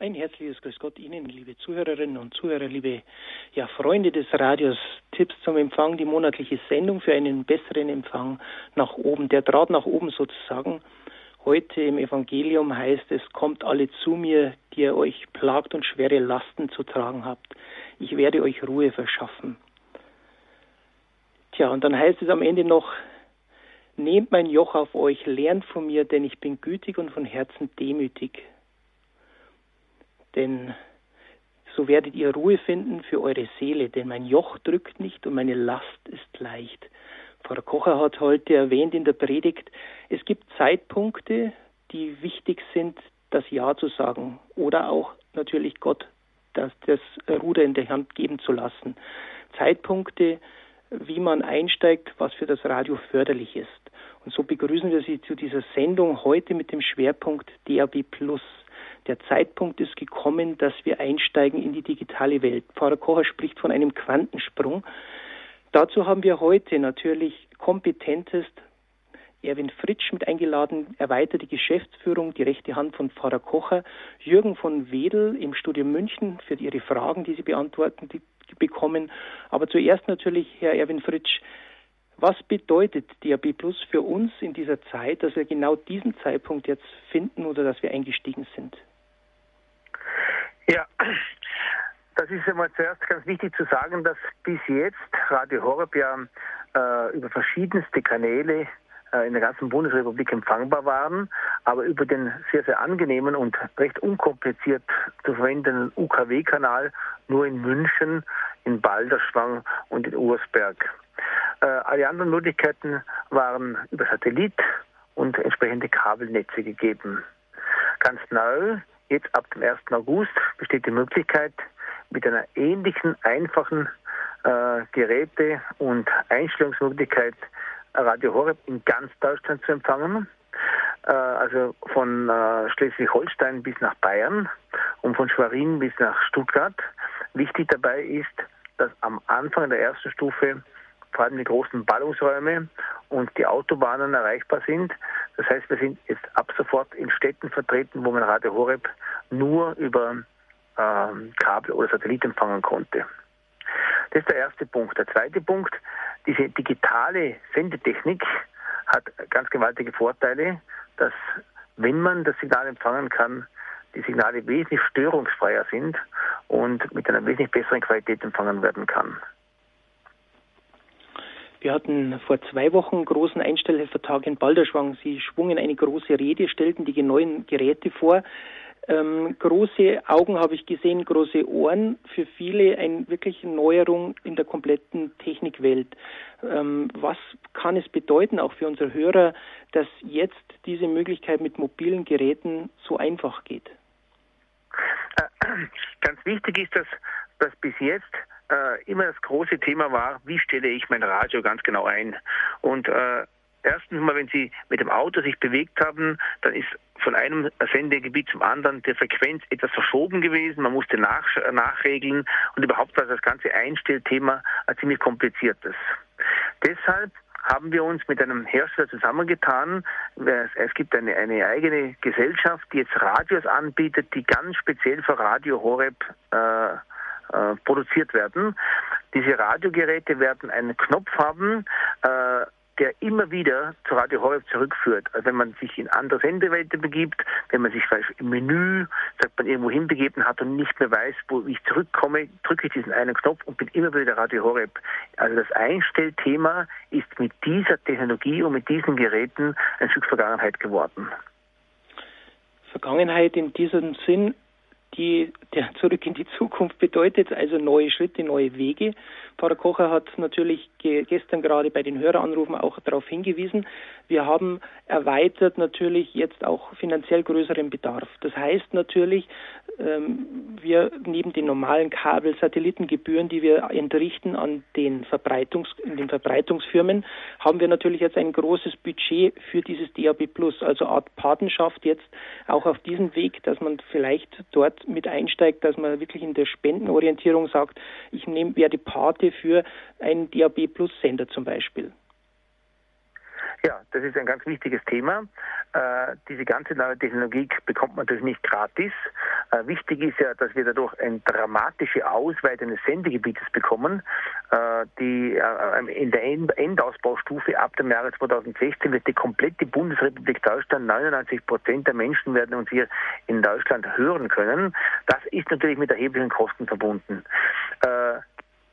Ein herzliches Grüß Gott Ihnen, liebe Zuhörerinnen und Zuhörer, liebe ja, Freunde des Radios. Tipps zum Empfang, die monatliche Sendung für einen besseren Empfang nach oben, der Draht nach oben sozusagen. Heute im Evangelium heißt es, kommt alle zu mir, die ihr euch plagt und schwere Lasten zu tragen habt. Ich werde euch Ruhe verschaffen. Tja, und dann heißt es am Ende noch, nehmt mein Joch auf euch, lernt von mir, denn ich bin gütig und von Herzen demütig denn so werdet ihr Ruhe finden für eure Seele, denn mein Joch drückt nicht und meine Last ist leicht. Pfarrer Kocher hat heute erwähnt in der Predigt, es gibt Zeitpunkte, die wichtig sind, das Ja zu sagen oder auch natürlich Gott das, das Ruder in der Hand geben zu lassen. Zeitpunkte, wie man einsteigt, was für das Radio förderlich ist. Und so begrüßen wir Sie zu dieser Sendung heute mit dem Schwerpunkt DAB Plus. Der Zeitpunkt ist gekommen, dass wir einsteigen in die digitale Welt. Pfarrer Kocher spricht von einem Quantensprung. Dazu haben wir heute natürlich kompetentest Erwin Fritsch mit eingeladen, erweiterte Geschäftsführung, die rechte Hand von Pfarrer Kocher, Jürgen von Wedel im Studio München für Ihre Fragen, die Sie beantworten die bekommen. Aber zuerst natürlich, Herr Erwin Fritsch, was bedeutet DAB Plus für uns in dieser Zeit, dass wir genau diesen Zeitpunkt jetzt finden oder dass wir eingestiegen sind? Ja, das ist einmal zuerst ganz wichtig zu sagen, dass bis jetzt Radio Horeb ja äh, über verschiedenste Kanäle äh, in der ganzen Bundesrepublik empfangbar waren, aber über den sehr, sehr angenehmen und recht unkompliziert zu verwendenden UKW-Kanal nur in München, in Balderschwang und in Ursberg. Äh, alle anderen Möglichkeiten waren über Satellit und entsprechende Kabelnetze gegeben. Ganz neu Jetzt ab dem 1. August besteht die Möglichkeit, mit einer ähnlichen, einfachen äh, Geräte- und Einstellungsmöglichkeit Radio Horeb in ganz Deutschland zu empfangen. Äh, also von äh, Schleswig-Holstein bis nach Bayern und von Schwerin bis nach Stuttgart. Wichtig dabei ist, dass am Anfang der ersten Stufe vor allem die großen Ballungsräume und die Autobahnen erreichbar sind. Das heißt, wir sind jetzt ab sofort in Städten vertreten, wo man Radio Horeb nur über ähm, Kabel oder Satellit empfangen konnte. Das ist der erste Punkt. Der zweite Punkt, diese digitale Sendetechnik hat ganz gewaltige Vorteile, dass wenn man das Signal empfangen kann, die Signale wesentlich störungsfreier sind und mit einer wesentlich besseren Qualität empfangen werden kann. Wir hatten vor zwei Wochen einen großen Einstellhelfertag in Balderschwang. Sie schwungen eine große Rede, stellten die neuen Geräte vor. Ähm, große Augen habe ich gesehen, große Ohren. Für viele eine wirklich Neuerung in der kompletten Technikwelt. Ähm, was kann es bedeuten, auch für unsere Hörer, dass jetzt diese Möglichkeit mit mobilen Geräten so einfach geht? Äh, ganz wichtig ist, dass, dass bis jetzt äh, immer das große Thema war, wie stelle ich mein Radio ganz genau ein. Und äh, erstens mal, wenn Sie mit dem Auto sich bewegt haben, dann ist von einem Sendegebiet zum anderen der Frequenz etwas verschoben gewesen. Man musste nach, nachregeln und überhaupt war das ganze Einstellthema ein ziemlich kompliziertes. Deshalb haben wir uns mit einem Hersteller zusammengetan. Es gibt eine, eine eigene Gesellschaft, die jetzt Radios anbietet, die ganz speziell für Radio Horeb äh, äh, produziert werden. Diese Radiogeräte werden einen Knopf haben, äh, der immer wieder zu Radio Horeb zurückführt. Also wenn man sich in andere Sendewelten begibt, wenn man sich im Menü, sagt man, irgendwo hinbegeben hat und nicht mehr weiß, wo ich zurückkomme, drücke ich diesen einen Knopf und bin immer wieder Radio Horeb. Also das Einstellthema ist mit dieser Technologie und mit diesen Geräten ein Stück Vergangenheit geworden. Vergangenheit in diesem Sinn die, der Zurück in die Zukunft bedeutet, also neue Schritte, neue Wege. Pfarrer Kocher hat natürlich gestern gerade bei den Höreranrufen auch darauf hingewiesen. Wir haben erweitert natürlich jetzt auch finanziell größeren Bedarf. Das heißt natürlich, ähm, wir neben den normalen Kabel-Satellitengebühren, die wir entrichten an den, Verbreitungs, den Verbreitungsfirmen, haben wir natürlich jetzt ein großes Budget für dieses DAB Plus, also Art Patenschaft jetzt auch auf diesem Weg, dass man vielleicht dort mit einsteigt, dass man wirklich in der Spendenorientierung sagt, ich nehme, werde Pate für einen DAB Plus Sender zum Beispiel. Ja, das ist ein ganz wichtiges Thema. Äh, diese ganze neue Technologie bekommt man natürlich nicht gratis. Äh, wichtig ist ja, dass wir dadurch eine dramatische Ausweitung des Sendegebietes bekommen. Äh, die, äh, in der End Endausbaustufe ab dem Jahre 2016 wird die komplette Bundesrepublik Deutschland, 99 Prozent der Menschen werden uns hier in Deutschland hören können. Das ist natürlich mit erheblichen Kosten verbunden.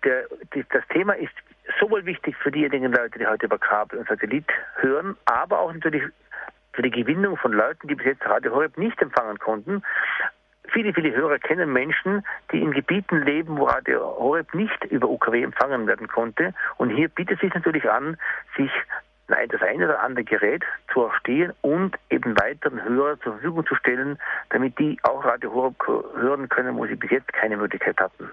Der, die, das Thema ist sowohl wichtig für diejenigen Leute, die heute über Kabel und Satellit hören, aber auch natürlich für die Gewinnung von Leuten, die bis jetzt Radio Horeb nicht empfangen konnten. Viele, viele Hörer kennen Menschen, die in Gebieten leben, wo Radio Horeb nicht über UKW empfangen werden konnte. Und hier bietet es sich natürlich an, sich nein, das eine oder andere Gerät zu erstehen und eben weiteren Hörer zur Verfügung zu stellen, damit die auch Radio Horeb hören können, wo sie bis jetzt keine Möglichkeit hatten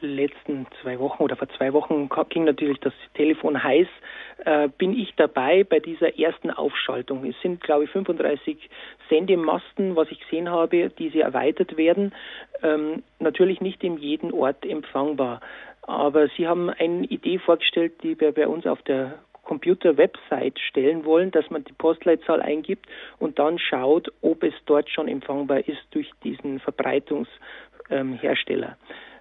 letzten zwei Wochen oder vor zwei Wochen ging natürlich das Telefon heiß, äh, bin ich dabei bei dieser ersten Aufschaltung. Es sind, glaube ich, 35 Sendemasten, was ich gesehen habe, die sie erweitert werden. Ähm, natürlich nicht in jedem Ort empfangbar. Aber Sie haben eine Idee vorgestellt, die wir bei uns auf der Computer-Website stellen wollen, dass man die Postleitzahl eingibt und dann schaut, ob es dort schon empfangbar ist durch diesen Verbreitungshersteller. Ähm,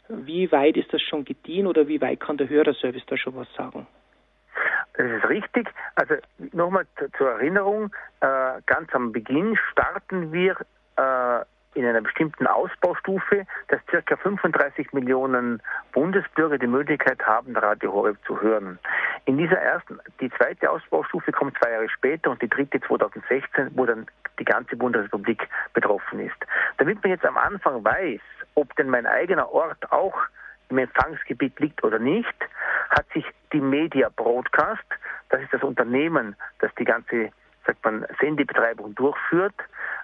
wie weit ist das schon gediehen oder wie weit kann der Hörerservice da schon was sagen? Das ist richtig. Also nochmal zur Erinnerung, äh, ganz am Beginn starten wir äh, in einer bestimmten Ausbaustufe, dass circa 35 Millionen Bundesbürger die Möglichkeit haben, Radio Horeb zu hören. In dieser ersten, die zweite Ausbaustufe kommt zwei Jahre später und die dritte 2016, wo dann die ganze Bundesrepublik betroffen ist. Damit man jetzt am Anfang weiß, ob denn mein eigener Ort auch im Empfangsgebiet liegt oder nicht, hat sich die Media Broadcast, das ist das Unternehmen, das die ganze sagt man, Sendebetreibung durchführt,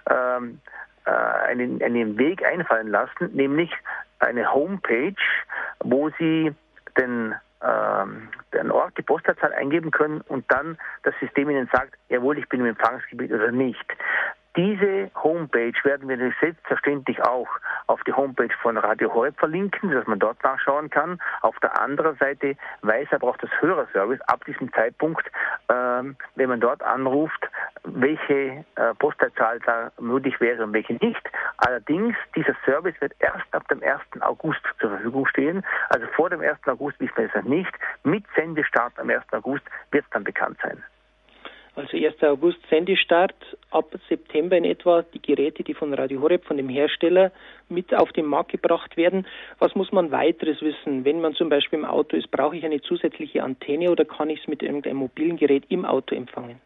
ähm, äh, einen, einen Weg einfallen lassen, nämlich eine Homepage, wo Sie den, ähm, den Ort, die Postleitzahl eingeben können und dann das System Ihnen sagt, jawohl, ich bin im Empfangsgebiet oder nicht. Diese Homepage werden wir selbstverständlich auch auf die Homepage von Radio Horeb verlinken, dass man dort nachschauen kann. Auf der anderen Seite weiß aber auch das Hörerservice ab diesem Zeitpunkt, ähm, wenn man dort anruft, welche äh, Postleitzahl da möglich wäre und welche nicht. Allerdings, dieser Service wird erst ab dem 1. August zur Verfügung stehen. Also vor dem 1. August wissen wir es nicht. Mit Sendestart am 1. August wird es dann bekannt sein. Also 1. August Sendestart, ab September in etwa die Geräte, die von Radio Horeb, von dem Hersteller, mit auf den Markt gebracht werden. Was muss man weiteres wissen? Wenn man zum Beispiel im Auto ist, brauche ich eine zusätzliche Antenne oder kann ich es mit irgendeinem mobilen Gerät im Auto empfangen?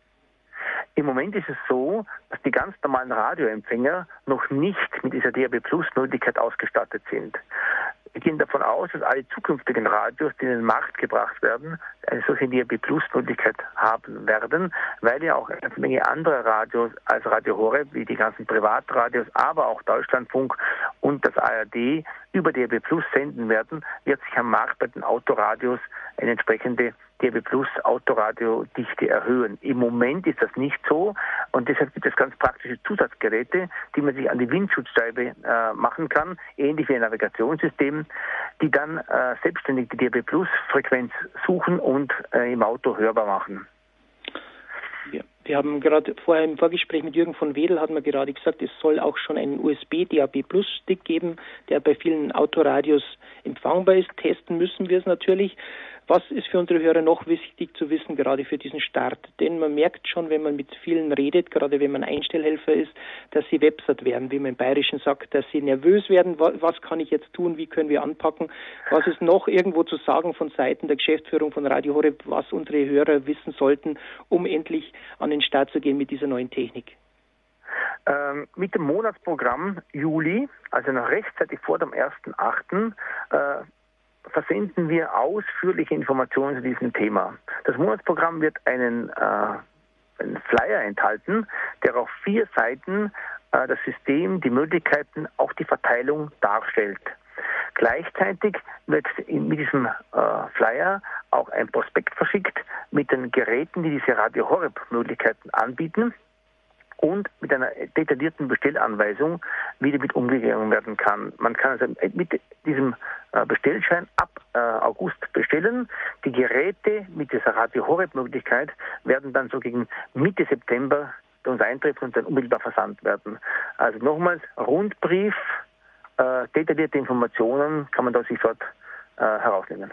Im Moment ist es so, dass die ganz normalen Radioempfänger noch nicht mit dieser DAB Plus Möglichkeit ausgestattet sind. Wir gehen davon aus, dass alle zukünftigen Radios, die in den Markt gebracht werden, eine solche DAB Plus Möglichkeit haben werden, weil ja auch eine Menge anderer Radios als Radio Horeb, wie die ganzen Privatradios, aber auch Deutschlandfunk und das ARD über DAB Plus senden werden, wird sich am Markt bei den Autoradios eine entsprechende DAB Plus Autoradiodichte erhöhen. Im Moment ist das nicht so und deshalb gibt es ganz praktische Zusatzgeräte, die man sich an die Windschutzscheibe äh, machen kann, ähnlich wie ein Navigationssystem, die dann äh, selbstständig die DAB Plus Frequenz suchen und äh, im Auto hörbar machen. Wir haben gerade vorher im Vorgespräch mit Jürgen von Wedel hat man gerade gesagt, es soll auch schon einen USB DAB Plus Stick geben, der bei vielen Autoradios empfangbar ist. Testen müssen wir es natürlich. Was ist für unsere Hörer noch wichtig zu wissen, gerade für diesen Start? Denn man merkt schon, wenn man mit vielen redet, gerade wenn man Einstellhelfer ist, dass sie websat werden, wie man im Bayerischen sagt, dass sie nervös werden. Was kann ich jetzt tun? Wie können wir anpacken? Was ist noch irgendwo zu sagen von Seiten der Geschäftsführung von Radio Horeb, was unsere Hörer wissen sollten, um endlich an den Start zu gehen mit dieser neuen Technik? Ähm, mit dem Monatsprogramm Juli, also noch rechtzeitig vor dem 1.8., äh, versenden wir ausführliche Informationen zu diesem Thema. Das Monatsprogramm wird einen, äh, einen Flyer enthalten, der auf vier Seiten äh, das System, die Möglichkeiten, auch die Verteilung darstellt. Gleichzeitig wird mit diesem äh, Flyer auch ein Prospekt verschickt mit den Geräten, die diese Radio Horeb Möglichkeiten anbieten und mit einer detaillierten Bestellanweisung, wie damit umgegangen werden kann. Man kann also mit diesem äh, Bestellschein ab äh, August bestellen. Die Geräte mit dieser Radio Horeb Möglichkeit werden dann so gegen Mitte September bei uns eintreffen und dann unmittelbar versandt werden. Also nochmals, Rundbrief, äh, detaillierte Informationen kann man da sofort äh, herausnehmen.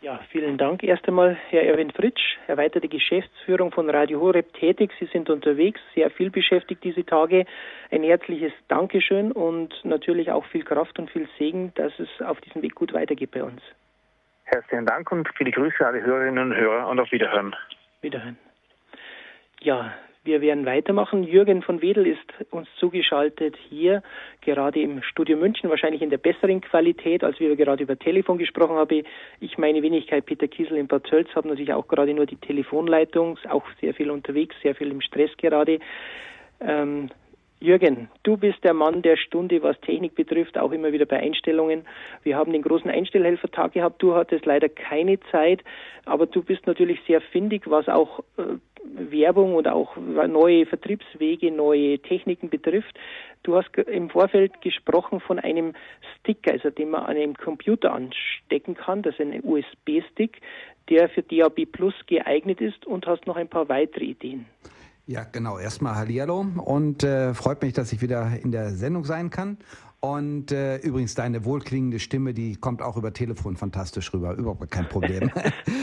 Ja, vielen Dank erst einmal, Herr Erwin Fritsch, erweiterte Geschäftsführung von Radio Horeb tätig. Sie sind unterwegs, sehr viel beschäftigt diese Tage. Ein herzliches Dankeschön und natürlich auch viel Kraft und viel Segen, dass es auf diesem Weg gut weitergeht bei uns. Herzlichen Dank und viele Grüße an alle Hörerinnen und Hörer und auf Wiederhören. Wiederhören. Ja, wir werden weitermachen. Jürgen von Wedel ist uns zugeschaltet hier, gerade im Studio München, wahrscheinlich in der besseren Qualität, als wir gerade über Telefon gesprochen haben. Ich meine Wenigkeit Peter Kiesel in Bad Tölz habe natürlich auch gerade nur die Telefonleitung, auch sehr viel unterwegs, sehr viel im Stress gerade. Ähm, Jürgen, du bist der Mann der Stunde, was Technik betrifft, auch immer wieder bei Einstellungen. Wir haben den großen Einstellhelfertag gehabt. Du hattest leider keine Zeit, aber du bist natürlich sehr findig, was auch äh, Werbung und auch neue Vertriebswege, neue Techniken betrifft. Du hast im Vorfeld gesprochen von einem Stick, also den man an einem Computer anstecken kann. Das ist ein USB-Stick, der für DAB Plus geeignet ist und hast noch ein paar weitere Ideen. Ja, genau. Erstmal Hallihallo und äh, freut mich, dass ich wieder in der Sendung sein kann. Und äh, übrigens, deine wohlklingende Stimme, die kommt auch über Telefon fantastisch rüber. Überhaupt kein Problem.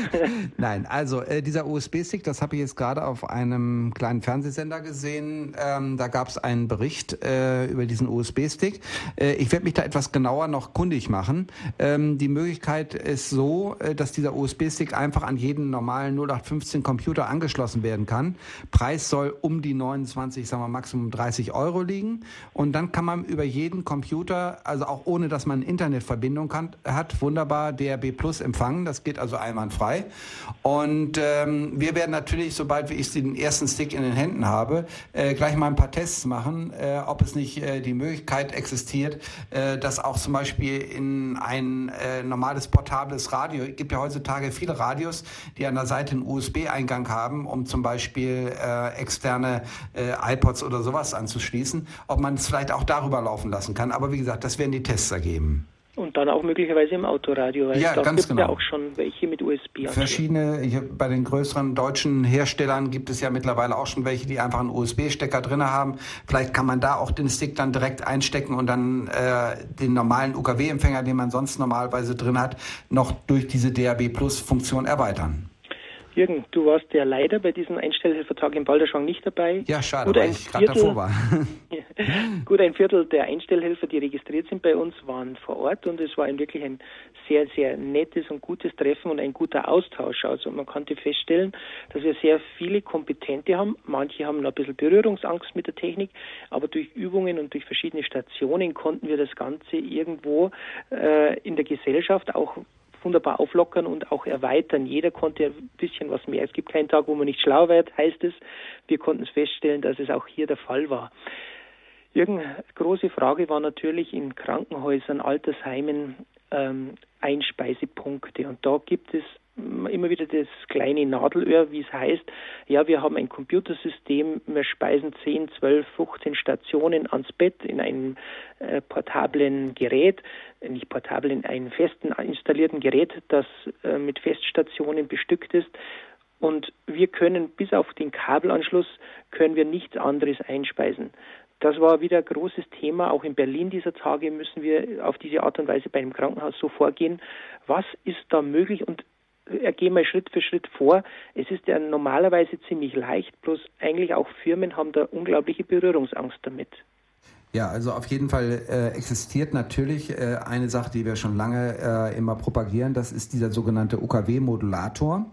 Nein, also äh, dieser USB-Stick, das habe ich jetzt gerade auf einem kleinen Fernsehsender gesehen. Ähm, da gab es einen Bericht äh, über diesen USB-Stick. Äh, ich werde mich da etwas genauer noch kundig machen. Ähm, die Möglichkeit ist so, äh, dass dieser USB-Stick einfach an jeden normalen 0815 Computer angeschlossen werden kann. Preis soll um die 29, sagen wir Maximum 30 Euro liegen. Und dann kann man über jeden Computer Computer, also auch ohne dass man Internetverbindung kann, hat, wunderbar DRB Plus empfangen. Das geht also einwandfrei. Und ähm, wir werden natürlich, sobald ich den ersten Stick in den Händen habe, äh, gleich mal ein paar Tests machen, äh, ob es nicht äh, die Möglichkeit existiert, äh, dass auch zum Beispiel in ein äh, normales portables Radio, es gibt ja heutzutage viele Radios, die an der Seite einen USB-Eingang haben, um zum Beispiel äh, externe äh, iPods oder sowas anzuschließen, ob man es vielleicht auch darüber laufen lassen kann aber wie gesagt, das werden die Tests ergeben. Und dann auch möglicherweise im Autoradio, weil ja, da ganz genau. ja auch schon welche mit USB. Verschiedene, ich, bei den größeren deutschen Herstellern gibt es ja mittlerweile auch schon welche, die einfach einen USB-Stecker drin haben. Vielleicht kann man da auch den Stick dann direkt einstecken und dann äh, den normalen UKW-Empfänger, den man sonst normalerweise drin hat, noch durch diese DAB Plus-Funktion erweitern. Jürgen, du warst ja leider bei diesem Einstellhelfertag in Balderschwang nicht dabei. Ja, schade, Gut, weil ich gerade davor war. Gut ein Viertel der Einstellhelfer, die registriert sind bei uns, waren vor Ort und es war wirklich ein sehr, sehr nettes und gutes Treffen und ein guter Austausch. Also man konnte feststellen, dass wir sehr viele Kompetente haben. Manche haben noch ein bisschen Berührungsangst mit der Technik, aber durch Übungen und durch verschiedene Stationen konnten wir das Ganze irgendwo äh, in der Gesellschaft auch wunderbar auflockern und auch erweitern. Jeder konnte ein bisschen was mehr. Es gibt keinen Tag, wo man nicht schlau wird, heißt es. Wir konnten es feststellen, dass es auch hier der Fall war. Irgendeine große Frage war natürlich in Krankenhäusern, Altersheimen ähm, Einspeisepunkte. Und da gibt es immer wieder das kleine Nadelöhr, wie es heißt, ja, wir haben ein Computersystem, wir speisen 10, 12, 15 Stationen ans Bett in einem äh, portablen Gerät, nicht portabel, in einem festen installierten Gerät, das äh, mit Feststationen bestückt ist. Und wir können bis auf den Kabelanschluss können wir nichts anderes einspeisen. Das war wieder ein großes Thema. Auch in Berlin dieser Tage müssen wir auf diese Art und Weise bei einem Krankenhaus so vorgehen. Was ist da möglich? Und gehen wir Schritt für Schritt vor. Es ist ja normalerweise ziemlich leicht, bloß eigentlich auch Firmen haben da unglaubliche Berührungsangst damit. Ja, also auf jeden Fall äh, existiert natürlich äh, eine Sache, die wir schon lange äh, immer propagieren, das ist dieser sogenannte UKW-Modulator.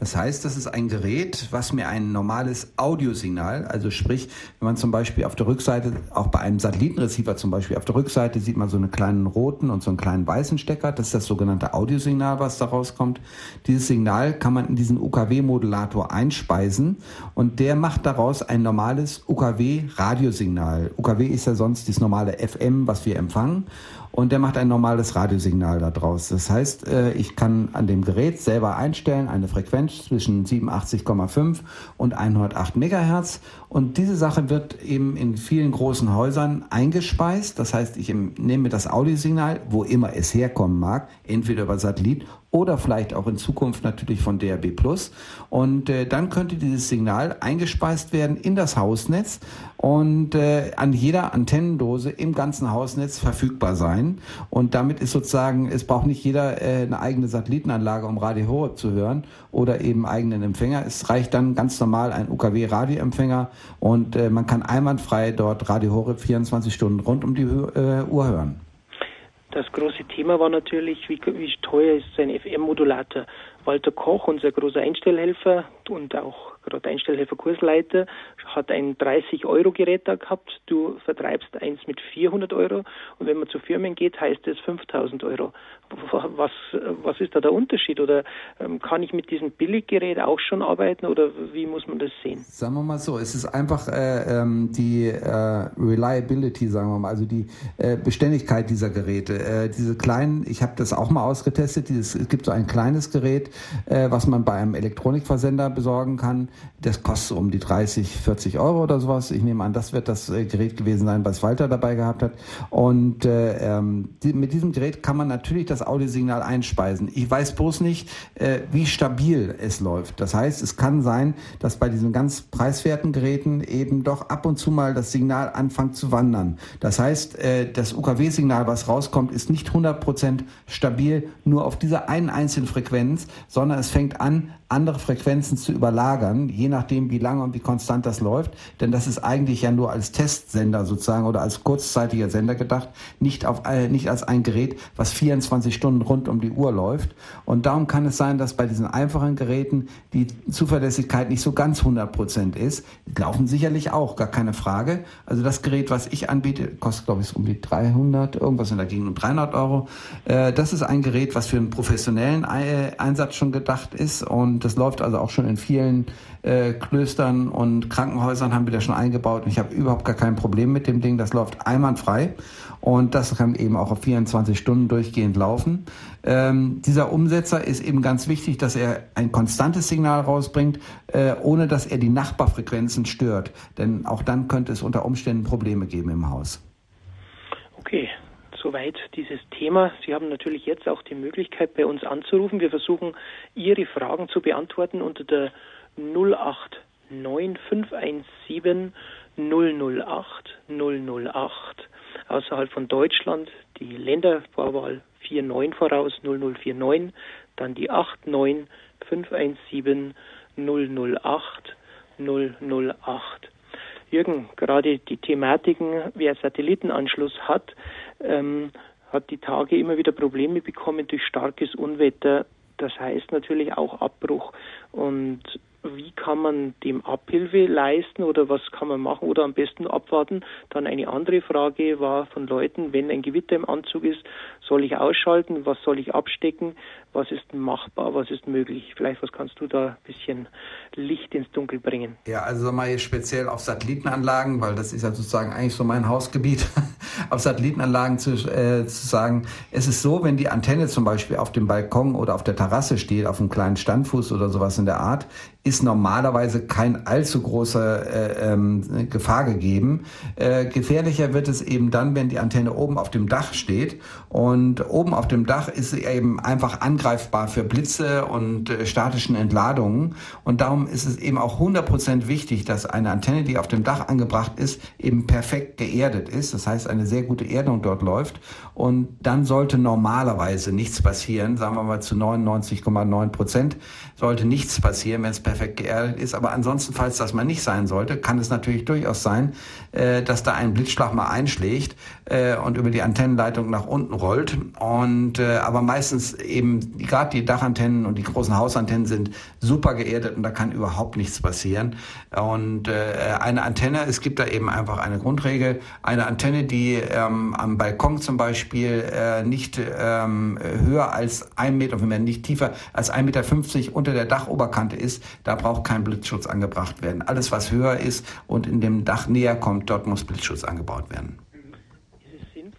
Das heißt, das ist ein Gerät, was mir ein normales Audiosignal, also sprich, wenn man zum Beispiel auf der Rückseite, auch bei einem Satellitenreceiver zum Beispiel, auf der Rückseite sieht man so einen kleinen roten und so einen kleinen weißen Stecker, das ist das sogenannte Audiosignal, was da rauskommt. Dieses Signal kann man in diesen UKW-Modulator einspeisen und der macht daraus ein normales UKW-Radiosignal. UKW ist ja sonst das normale FM, was wir empfangen. Und der macht ein normales Radiosignal daraus. Das heißt, äh, ich kann an dem Gerät selber einstellen eine Frequenz zwischen 87,5 und 108 Megahertz und diese Sache wird eben in vielen großen Häusern eingespeist. Das heißt, ich nehme das Audiosignal, wo immer es herkommen mag, entweder über Satellit oder vielleicht auch in Zukunft natürlich von DRB Plus. Und äh, dann könnte dieses Signal eingespeist werden in das Hausnetz und äh, an jeder Antennendose im ganzen Hausnetz verfügbar sein. Und damit ist sozusagen, es braucht nicht jeder äh, eine eigene Satellitenanlage, um Radio Horeb zu hören oder eben eigenen Empfänger. Es reicht dann ganz normal ein UKW-Radioempfänger und äh, man kann einwandfrei dort Radio Horeb 24 Stunden rund um die äh, Uhr hören. Das große Thema war natürlich, wie, wie teuer ist sein FM-Modulator. Walter Koch, unser großer Einstellhelfer und auch gerade Einstellhelfer Kursleiter, hat ein 30-Euro-Gerät da gehabt. Du vertreibst eins mit 400 Euro und wenn man zu Firmen geht, heißt es 5000 Euro. Was, was ist da der Unterschied? Oder ähm, kann ich mit diesem Billiggerät auch schon arbeiten oder wie muss man das sehen? Sagen wir mal so, es ist einfach äh, ähm, die äh, Reliability, sagen wir mal, also die äh, Beständigkeit dieser Geräte. Äh, diese kleinen, ich habe das auch mal ausgetestet, dieses, es gibt so ein kleines Gerät, äh, was man bei einem Elektronikversender besorgen kann. Das kostet um die 30, 40 Euro oder sowas. Ich nehme an, das wird das äh, Gerät gewesen sein, was Walter dabei gehabt hat. Und äh, ähm, die, mit diesem Gerät kann man natürlich das Audiosignal einspeisen. Ich weiß bloß nicht, äh, wie stabil es läuft. Das heißt, es kann sein, dass bei diesen ganz preiswerten Geräten eben doch ab und zu mal das Signal anfängt zu wandern. Das heißt, äh, das UKW-Signal, was rauskommt, ist nicht 100% stabil nur auf dieser einen einzelnen Frequenz, sondern es fängt an, andere Frequenzen zu überlagern, je nachdem, wie lange und wie konstant das läuft. Denn das ist eigentlich ja nur als Testsender sozusagen oder als kurzzeitiger Sender gedacht, nicht, auf, äh, nicht als ein Gerät, was 24 Stunden rund um die Uhr läuft. Und darum kann es sein, dass bei diesen einfachen Geräten die Zuverlässigkeit nicht so ganz 100 Prozent ist. Die laufen sicherlich auch, gar keine Frage. Also das Gerät, was ich anbiete, kostet glaube ich um die 300, irgendwas in der Gegend um 300 Euro. Äh, das ist ein Gerät, was für einen professionellen Einsatz schon gedacht ist und das läuft also auch schon in vielen äh, Klöstern und Krankenhäusern haben wir das schon eingebaut. Und ich habe überhaupt gar kein Problem mit dem Ding. Das läuft einwandfrei. Und das kann eben auch auf 24 Stunden durchgehend laufen. Ähm, dieser Umsetzer ist eben ganz wichtig, dass er ein konstantes Signal rausbringt, äh, ohne dass er die Nachbarfrequenzen stört. Denn auch dann könnte es unter Umständen Probleme geben im Haus. Soweit dieses Thema. Sie haben natürlich jetzt auch die Möglichkeit, bei uns anzurufen. Wir versuchen, Ihre Fragen zu beantworten unter der 089517 008 008 außerhalb von Deutschland die Ländervorwahl 49 voraus 0049, dann die 89517 008 008. Jürgen, gerade die Thematiken, wer Satellitenanschluss hat, ähm, hat die Tage immer wieder Probleme bekommen durch starkes Unwetter. Das heißt natürlich auch Abbruch. Und wie kann man dem Abhilfe leisten oder was kann man machen oder am besten abwarten? Dann eine andere Frage war von Leuten, wenn ein Gewitter im Anzug ist, soll ich ausschalten, was soll ich abstecken, was ist machbar, was ist möglich? Vielleicht was kannst du da ein bisschen Licht ins Dunkel bringen? Ja, also mal speziell auf Satellitenanlagen, weil das ist ja sozusagen eigentlich so mein Hausgebiet, auf Satellitenanlagen zu, äh, zu sagen, es ist so, wenn die Antenne zum Beispiel auf dem Balkon oder auf der Terrasse steht, auf einem kleinen Standfuß oder sowas in der Art, ist normalerweise kein allzu großer äh, ähm, Gefahr gegeben. Äh, gefährlicher wird es eben dann, wenn die Antenne oben auf dem Dach steht und oben auf dem Dach ist sie eben einfach angreifbar für Blitze und äh, statischen Entladungen und darum ist es eben auch 100% wichtig, dass eine Antenne, die auf dem Dach angebracht ist, eben perfekt geerdet ist. Das heißt, eine sehr gute Erdung dort läuft und dann sollte normalerweise nichts passieren, sagen wir mal zu 99,9% sollte nichts passieren, wenn es perfekt geerdet ist. Aber ansonsten, falls das mal nicht sein sollte, kann es natürlich durchaus sein, äh, dass da ein Blitzschlag mal einschlägt äh, und über die Antennenleitung nach unten rollt. Und äh, aber meistens eben gerade die Dachantennen und die großen Hausantennen sind super geerdet und da kann überhaupt nichts passieren. Und äh, eine Antenne, es gibt da eben einfach eine Grundregel, eine Antenne, die ähm, am Balkon zum Beispiel äh, nicht ähm, höher als ein Meter, wenn nicht tiefer als 1,50 Meter unter der Dachoberkante ist, da braucht kein Blitzschutz angebracht werden. Alles, was höher ist und in dem Dach näher kommt, dort muss Blitzschutz angebaut werden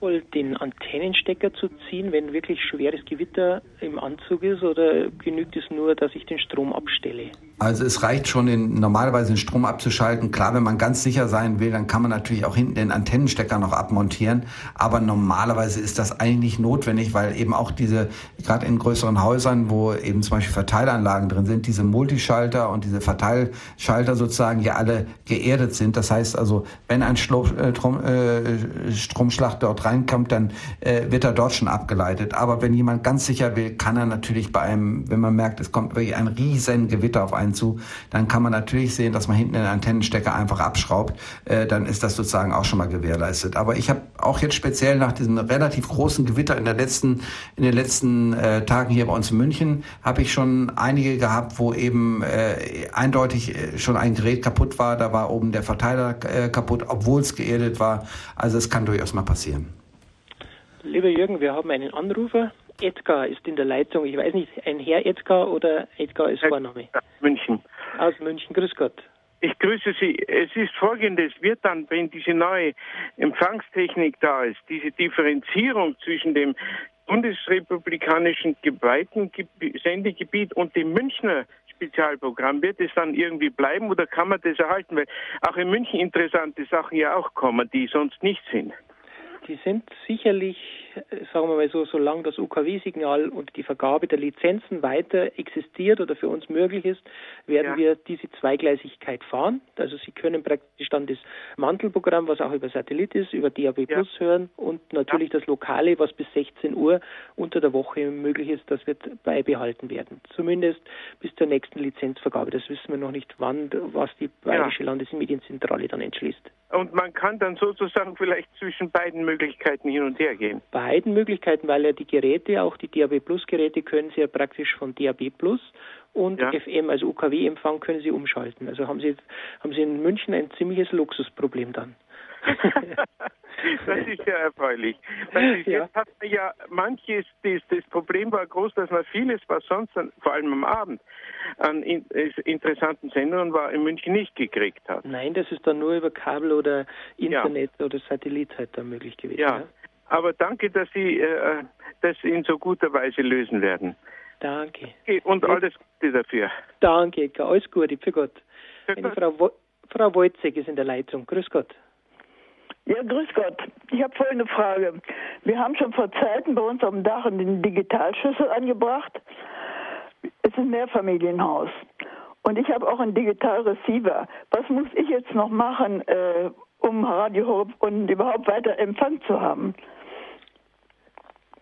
sinnvoll, den Antennenstecker zu ziehen, wenn wirklich schweres Gewitter im Anzug ist, oder genügt es nur, dass ich den Strom abstelle? Also es reicht schon, den, normalerweise den Strom abzuschalten. Klar, wenn man ganz sicher sein will, dann kann man natürlich auch hinten den Antennenstecker noch abmontieren. Aber normalerweise ist das eigentlich nicht notwendig, weil eben auch diese, gerade in größeren Häusern, wo eben zum Beispiel Verteilanlagen drin sind, diese Multischalter und diese Verteilschalter sozusagen ja alle geerdet sind. Das heißt also, wenn ein Strom, äh, äh, Stromschlag dort reinkommt, dann äh, wird er dort schon abgeleitet. Aber wenn jemand ganz sicher will, kann er natürlich bei einem, wenn man merkt, es kommt wirklich ein riesen Gewitter auf einen zu, dann kann man natürlich sehen, dass man hinten den Antennenstecker einfach abschraubt. Äh, dann ist das sozusagen auch schon mal gewährleistet. Aber ich habe auch jetzt speziell nach diesem relativ großen Gewitter in der letzten, in den letzten äh, Tagen hier bei uns in München, habe ich schon einige gehabt, wo eben äh, eindeutig äh, schon ein Gerät kaputt war. Da war oben der Verteiler äh, kaputt, obwohl es geerdet war. Also es kann durchaus mal passieren. Lieber Jürgen, wir haben einen Anrufer. Edgar ist in der Leitung. Ich weiß nicht, ein Herr Edgar oder Edgar ist Vorname? München. Aus München. Grüß Gott. Ich grüße Sie. Es ist folgendes, wird dann, wenn diese neue Empfangstechnik da ist, diese Differenzierung zwischen dem bundesrepublikanischen geweihten Sendegebiet und dem Münchner Spezialprogramm, wird es dann irgendwie bleiben oder kann man das erhalten? Weil auch in München interessante Sachen ja auch kommen, die sonst nicht sind. Die sind sicherlich sagen wir mal so, solange das UKW-Signal und die Vergabe der Lizenzen weiter existiert oder für uns möglich ist, werden ja. wir diese Zweigleisigkeit fahren. Also Sie können praktisch dann das Mantelprogramm, was auch über Satellit ist, über DAB Plus ja. hören und natürlich ja. das Lokale, was bis 16 Uhr unter der Woche möglich ist, das wird beibehalten werden. Zumindest bis zur nächsten Lizenzvergabe. Das wissen wir noch nicht, wann, was die Bayerische Landesmedienzentrale dann entschließt. Und man kann dann sozusagen vielleicht zwischen beiden Möglichkeiten hin und her gehen beiden Möglichkeiten, weil ja die Geräte, auch die DAB Plus Geräte, können Sie ja praktisch von DAB Plus und ja. FM, also UKW-Empfang, können Sie umschalten. Also haben Sie, haben Sie in München ein ziemliches Luxusproblem dann. das ist ja erfreulich. Weil ja. Jetzt hat man ja manches, das, das Problem war groß, dass man vieles, was sonst, an, vor allem am Abend, an in, interessanten Sendungen war, in München nicht gekriegt hat. Nein, das ist dann nur über Kabel oder Internet ja. oder Satellit halt dann möglich gewesen. Ja. ja. Aber danke, dass Sie äh, das in so guter Weise lösen werden. Danke. Und alles Gute dafür. Danke, alles Gute, für Gott. Für Gott. Frau, Wo Frau Wolzig ist in der Leitung. Grüß Gott. Ja, grüß Gott. Ich habe folgende Frage. Wir haben schon vor Zeiten bei uns dem Dach einen Digitalschlüssel angebracht. Es ist ein Mehrfamilienhaus. Und ich habe auch einen Digitalreceiver. Was muss ich jetzt noch machen, äh, um Radio und überhaupt weiter Empfang zu haben?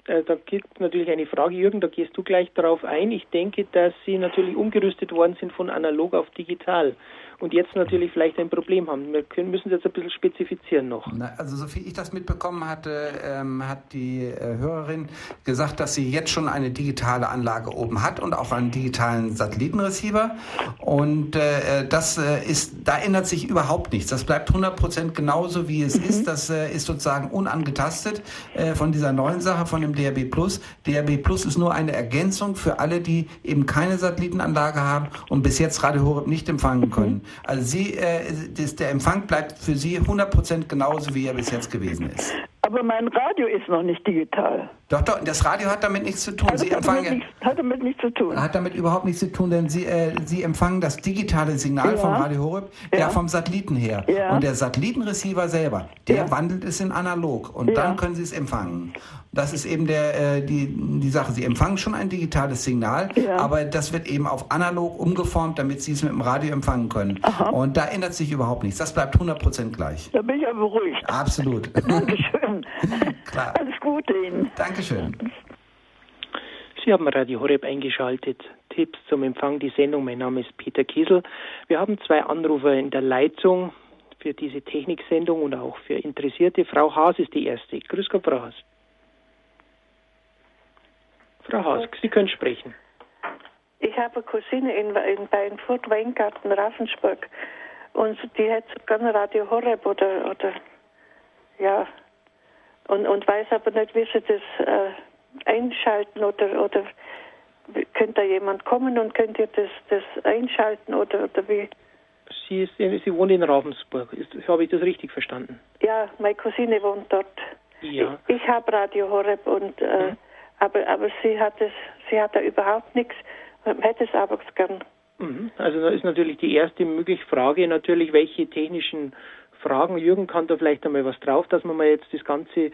Äh, da gibt es natürlich eine Frage, Jürgen, da gehst du gleich darauf ein. Ich denke, dass Sie natürlich umgerüstet worden sind von analog auf digital und jetzt natürlich vielleicht ein Problem haben. Wir können, müssen es jetzt ein bisschen spezifizieren noch. Na, also so viel ich das mitbekommen hatte, ähm, hat die äh, Hörerin gesagt, dass sie jetzt schon eine digitale Anlage oben hat und auch einen digitalen Satellitenreceiver. Und äh, das äh, ist, da ändert sich überhaupt nichts. Das bleibt 100 Prozent genauso, wie es mhm. ist. Das äh, ist sozusagen unangetastet äh, von dieser neuen Sache, von dem DRB Plus. DRB Plus ist nur eine Ergänzung für alle, die eben keine Satellitenanlage haben und bis jetzt Radio Horeb nicht empfangen können. Also Sie, äh, das, der Empfang bleibt für Sie 100% genauso, wie er bis jetzt gewesen ist. Aber mein Radio ist noch nicht digital. Doch, doch, das Radio hat damit nichts zu tun. Also Sie hat, damit nichts, hat damit nichts zu tun. Hat damit überhaupt nichts zu tun, denn Sie, äh, Sie empfangen das digitale Signal ja. vom Radio Horeb, ja. ja vom Satelliten her. Ja. Und der Satellitenreceiver selber, der wandelt es in analog und dann können Sie es empfangen. Das ist eben der, äh, die, die Sache. Sie empfangen schon ein digitales Signal, aber das wird eben auf analog umgeformt, damit Sie es mit dem Radio empfangen können. Aha. Und da ändert sich überhaupt nichts. Das bleibt 100% gleich. Da bin ich ja beruhigt. Absolut. Dankeschön. Klar. Alles Gute Ihnen. Dankeschön. Sie haben Radio Horeb eingeschaltet. Tipps zum Empfang die Sendung. Mein Name ist Peter Kiesel. Wir haben zwei Anrufer in der Leitung für diese Techniksendung und auch für Interessierte. Frau Haas ist die erste. Grüß Gott, Frau Haas. Frau Haas, Sie können sprechen. Ich habe eine Cousine in, in, bei Furt Weingarten, Ravensburg. Und die hat sogar Radio Horeb oder, oder ja, und, und weiß aber nicht, wie sie das äh, einschalten oder, oder könnte da jemand kommen und könnt ihr das, das einschalten oder, oder wie? Sie, ist, Sie wohnt in Ravensburg. Ist, habe ich das richtig verstanden? Ja, meine Cousine wohnt dort. Ja. Ich, ich habe Radio Horeb und äh, mhm. Aber aber sie hat es, sie hat da überhaupt nichts, hätte es aber gern. Mhm. Also da ist natürlich die erste mögliche Frage natürlich, welche technischen Fragen. Jürgen kann da vielleicht einmal was drauf, dass man mal jetzt das Ganze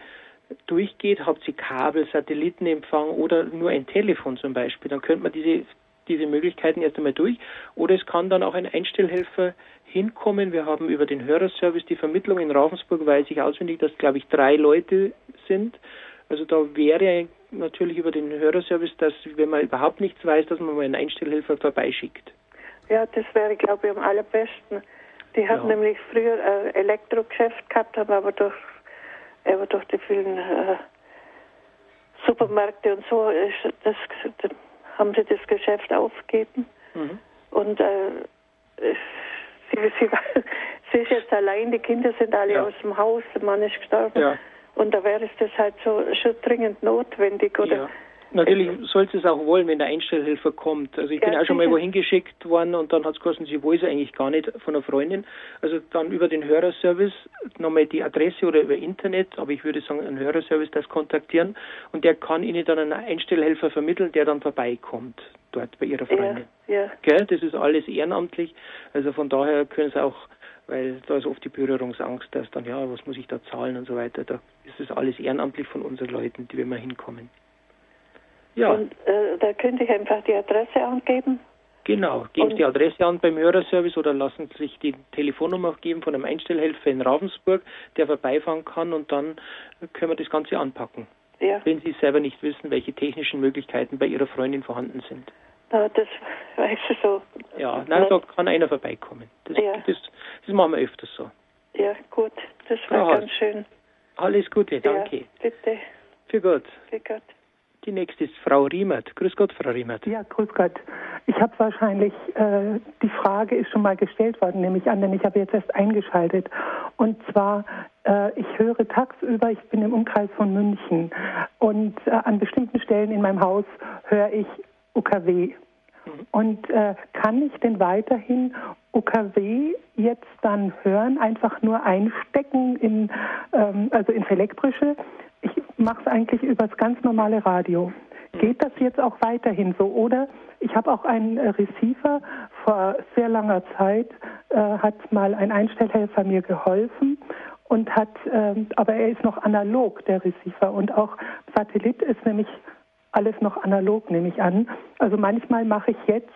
durchgeht. Habt ihr Kabel, Satellitenempfang oder nur ein Telefon zum Beispiel? Dann könnte man diese diese Möglichkeiten erst einmal durch. Oder es kann dann auch ein Einstellhelfer hinkommen. Wir haben über den Hörerservice die Vermittlung in Ravensburg, weiß ich auswendig, dass, glaube ich, drei Leute sind. Also da wäre natürlich über den Hörerservice, dass, wenn man überhaupt nichts weiß, dass man mal einen Einstellhelfer vorbeischickt. Ja, das wäre, glaube ich, am allerbesten. Die hat ja. nämlich früher ein Elektrogeschäft gehabt, haben aber durch, aber durch die vielen äh, Supermärkte und so ist das, das haben sie das Geschäft aufgegeben. Mhm. Und äh, sie, sie, sie, ist jetzt allein, die Kinder sind alle ja. aus dem Haus, der Mann ist gestorben. Ja. Und da wäre es das halt so schon dringend notwendig. Oder ja. Natürlich sollte es auch wollen, wenn der Einstellhelfer kommt. Also ich ja, bin auch schon mal wohin geschickt worden und dann hat es geheißen, sie es eigentlich gar nicht von einer Freundin. Also dann über den Hörerservice nochmal die Adresse oder über Internet, aber ich würde sagen, ein Hörerservice das kontaktieren und der kann Ihnen dann einen Einstellhelfer vermitteln, der dann vorbeikommt dort bei Ihrer Freundin. Ja, ja. Gell? Das ist alles ehrenamtlich. Also von daher können Sie auch weil da ist oft die Berührungsangst, dass dann, ja, was muss ich da zahlen und so weiter. Da ist es alles ehrenamtlich von unseren Leuten, die wir mal hinkommen. Ja. Und äh, da könnte ich einfach die Adresse angeben. Genau, geben Sie die Adresse an beim Hörerservice oder lassen Sie sich die Telefonnummer geben von einem Einstellhelfer in Ravensburg, der vorbeifahren kann und dann können wir das Ganze anpacken. Ja. Wenn Sie selber nicht wissen, welche technischen Möglichkeiten bei Ihrer Freundin vorhanden sind. Na, das weiß ich so. Ja, nein, da kann einer vorbeikommen. Das, ja. das, das machen wir öfters so. Ja, gut, das war ja, ganz schön. Alles Gute, danke. Ja, bitte. Für Gott. Für Gott. Die nächste ist Frau Riemert. Grüß Gott, Frau Riemert. Ja, grüß Gott. Ich habe wahrscheinlich, äh, die Frage ist schon mal gestellt worden, nehme ich an, denn ich habe jetzt erst eingeschaltet. Und zwar, äh, ich höre tagsüber, ich bin im Umkreis von München und äh, an bestimmten Stellen in meinem Haus höre ich UKW. Mhm. Und äh, kann ich denn weiterhin UKW jetzt dann hören, einfach nur einstecken in, ähm, also ins Elektrische? Ich mache es eigentlich über das ganz normale Radio. Geht das jetzt auch weiterhin so? Oder ich habe auch einen äh, Receiver vor sehr langer Zeit, äh, hat mal ein Einstellhelfer mir geholfen und hat, äh, aber er ist noch analog, der Receiver. Und auch Satellit ist nämlich alles noch analog, nehme ich an. Also manchmal mache ich jetzt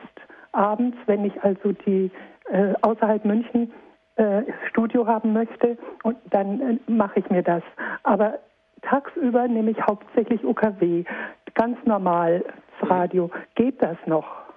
abends, wenn ich also die äh, außerhalb München äh, Studio haben möchte, und dann äh, mache ich mir das. Aber tagsüber nehme ich hauptsächlich UKW, ganz normal das Radio. Geht das noch?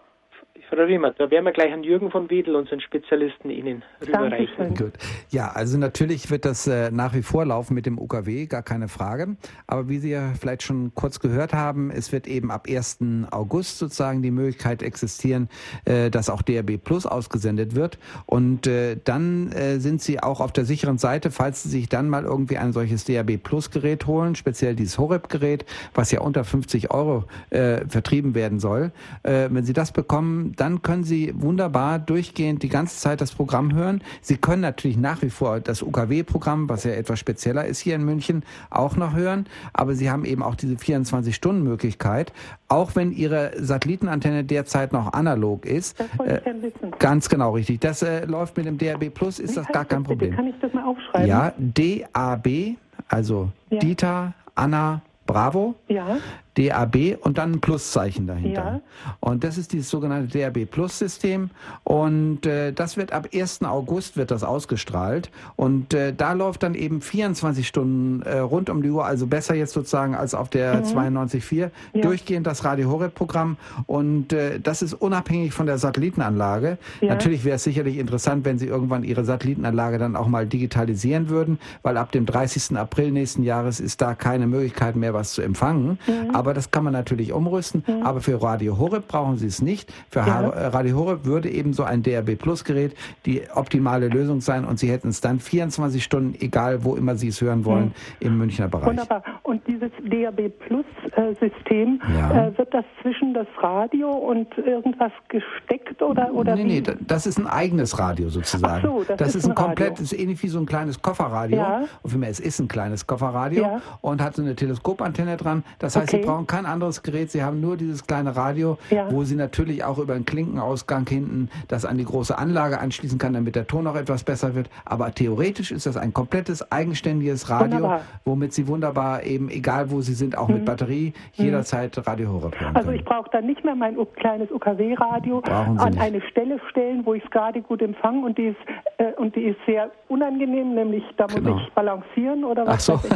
Frau Riemert, da werden wir gleich an Jürgen von Wedel, unseren Spezialisten, Ihnen rüberreichen. Gut. Ja, also natürlich wird das äh, nach wie vor laufen mit dem UKW, gar keine Frage. Aber wie Sie ja vielleicht schon kurz gehört haben, es wird eben ab 1. August sozusagen die Möglichkeit existieren, äh, dass auch DRB Plus ausgesendet wird. Und äh, dann äh, sind Sie auch auf der sicheren Seite, falls Sie sich dann mal irgendwie ein solches DRB Plus Gerät holen, speziell dieses Horeb-Gerät, was ja unter 50 Euro äh, vertrieben werden soll. Äh, wenn Sie das bekommen, dann können Sie wunderbar durchgehend die ganze Zeit das Programm hören. Sie können natürlich nach wie vor das UKW-Programm, was ja etwas spezieller ist hier in München, auch noch hören. Aber Sie haben eben auch diese 24-Stunden-Möglichkeit, auch wenn Ihre Satellitenantenne derzeit noch analog ist. Das wollte ich äh, wissen. Ganz genau richtig. Das äh, läuft mit dem DAB Plus, ist Wie das gar kein das Problem. Kann ich das mal aufschreiben? Ja, DAB, also ja. Dieter, Anna, Bravo. Ja. DAB und dann ein Pluszeichen dahinter. Ja. Und das ist dieses sogenannte DAB Plus System und äh, das wird ab 1. August wird das ausgestrahlt und äh, da läuft dann eben 24 Stunden äh, rund um die Uhr, also besser jetzt sozusagen als auf der mhm. 92.4 ja. durchgehend das Radio Horeb Programm und äh, das ist unabhängig von der Satellitenanlage. Ja. Natürlich wäre es sicherlich interessant, wenn Sie irgendwann Ihre Satellitenanlage dann auch mal digitalisieren würden, weil ab dem 30. April nächsten Jahres ist da keine Möglichkeit mehr was zu empfangen. Mhm aber das kann man natürlich umrüsten. Mhm. Aber für Radio Horeb brauchen Sie es nicht. Für ja. Radio Horeb würde eben so ein DRB Plus Gerät die optimale Lösung sein und Sie hätten es dann 24 Stunden, egal wo immer Sie es hören wollen, mhm. im Münchner Bereich. Wunderbar. Und dieses DRB Plus äh, System, ja. äh, wird das zwischen das Radio und irgendwas gesteckt oder, oder Nee, wie? nee, das ist ein eigenes Radio sozusagen. Ach so, das, das ist, ist ein, ein komplett, ist ähnlich wie so ein kleines Kofferradio. Ja. Und vielmehr, es ist ein kleines Kofferradio ja. und hat so eine Teleskopantenne dran. Das heißt, okay. Sie brauchen kein anderes Gerät, Sie haben nur dieses kleine Radio, ja. wo Sie natürlich auch über einen Klinkenausgang hinten das an die große Anlage anschließen kann, damit der Ton auch etwas besser wird. Aber theoretisch ist das ein komplettes eigenständiges Radio, wunderbar. womit Sie wunderbar eben, egal wo Sie sind, auch mhm. mit Batterie, mhm. jederzeit Radio Horeb hören Also ich brauche dann nicht mehr mein kleines UKW-Radio an nicht. eine Stelle stellen, wo ich es gerade gut empfange und die ist, äh, und die ist sehr unangenehm, nämlich da muss genau. ich balancieren oder was Ach so.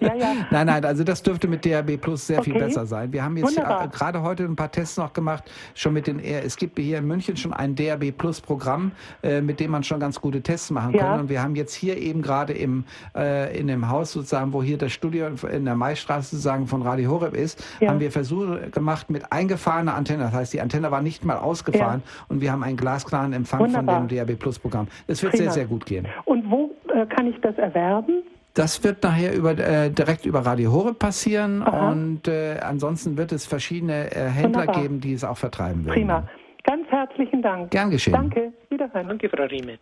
ja, ja. Nein, nein, also das dürfte mit DRB Plus sehr okay. Viel besser sein. Wir haben jetzt gerade heute ein paar Tests noch gemacht, schon mit den, es gibt hier in München schon ein DRB Plus Programm, äh, mit dem man schon ganz gute Tests machen ja. kann und wir haben jetzt hier eben gerade im, äh, in dem Haus sozusagen, wo hier das Studio in der Maistraße sozusagen von Radio Horeb ist, ja. haben wir Versuche gemacht mit eingefahrener Antenne. Das heißt, die Antenne war nicht mal ausgefahren ja. und wir haben einen glasklaren Empfang Wunderbar. von dem DAB Plus Programm. Es wird Prima. sehr, sehr gut gehen. Und wo äh, kann ich das erwerben? Das wird nachher über, äh, direkt über Radio Horeb passieren Aha. und äh, ansonsten wird es verschiedene äh, Händler Wunderbar. geben, die es auch vertreiben werden. Prima. Ganz herzlichen Dank. Gern geschehen. Danke. Wiederhören. Danke, Frau Riemet.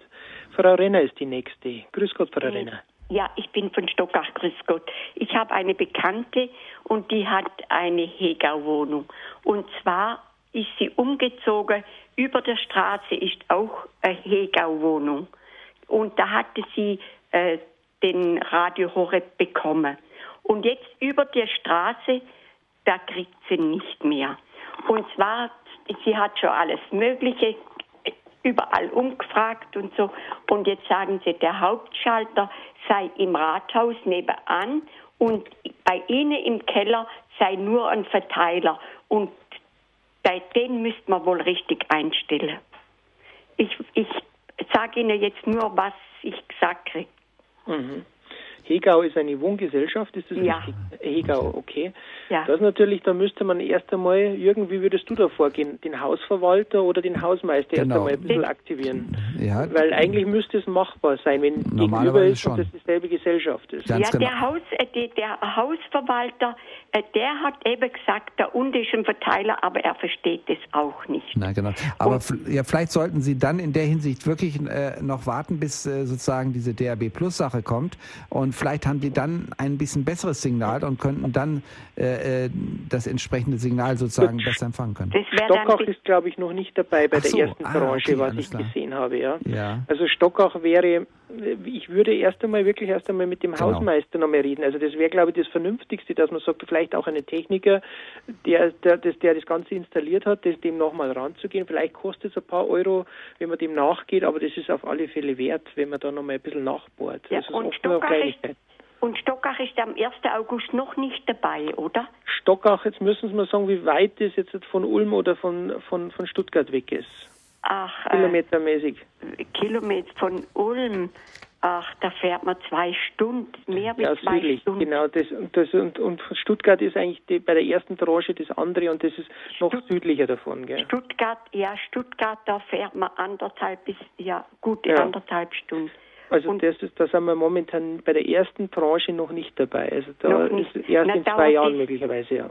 Frau Renner ist die nächste. Grüß Gott, Frau Renner. Ja, ich bin von Stockach, grüß Gott. Ich habe eine Bekannte und die hat eine Hegau-Wohnung. Und zwar ist sie umgezogen. Über der Straße ist auch eine Hegau-Wohnung. Und da hatte sie äh, den Radio Horeb bekommen. Und jetzt über der Straße, da kriegt sie nicht mehr. Und zwar, sie hat schon alles Mögliche überall umgefragt und so. Und jetzt sagen sie, der Hauptschalter sei im Rathaus nebenan und bei Ihnen im Keller sei nur ein Verteiler. Und den müsste man wohl richtig einstellen. Ich, ich sage Ihnen jetzt nur, was ich gesagt kriege. Mhm. Hegau ist eine Wohngesellschaft, ist das ja. richtig? Hegau, okay. Ja. Das natürlich, da müsste man erst einmal, Jürgen, wie würdest du da vorgehen? Den Hausverwalter oder den Hausmeister genau. erst einmal ein bisschen aktivieren? Ja. Weil eigentlich müsste es machbar sein, wenn gegenüber ist schon. und das dieselbe Gesellschaft ist. Ganz ja, genau. der, Haus, äh, der Hausverwalter, äh, der hat eben gesagt, der unten ist ein Verteiler, aber er versteht es auch nicht. Na genau. Aber ja, vielleicht sollten Sie dann in der Hinsicht wirklich äh, noch warten, bis äh, sozusagen diese DRB Plus Sache kommt und vielleicht haben die dann ein bisschen besseres Signal und könnten dann äh, äh das entsprechende Signal sozusagen besser empfangen können. Stockach ist, glaube ich, noch nicht dabei bei so. der ersten ah, Branche, okay, was ich klar. gesehen habe. Ja. ja. Also Stockach wäre ich würde erst einmal wirklich erst einmal mit dem genau. Hausmeister noch mal reden. Also das wäre, glaube ich, das Vernünftigste, dass man sagt, vielleicht auch einen Techniker, der, der, das, der das Ganze installiert hat, das, dem nochmal ranzugehen. Vielleicht kostet es ein paar Euro, wenn man dem nachgeht, aber das ist auf alle Fälle wert, wenn man da nochmal ein bisschen nachbohrt. Ja, das ist und Stockach ist, und Stockach ist am 1. August noch nicht dabei, oder? Stockach, jetzt müssen Sie mal sagen, wie weit das jetzt von Ulm oder von, von, von Stuttgart weg ist. Ach, äh, Kilometermäßig. Äh, Kilometer von Ulm. Ach, da fährt man zwei Stunden, mehr wie ja, zwei südlich, Stunden. Genau, das, das, und, und Stuttgart ist eigentlich die, bei der ersten Tranche das andere und das ist noch Stutt südlicher davon. Gell? Stuttgart, ja, Stuttgart, da fährt man anderthalb bis, ja, gute ja. anderthalb Stunden. Also das ist, da sind wir momentan bei der ersten Tranche noch nicht dabei. Also da ist erst Na, in zwei Jahren möglicherweise, ja.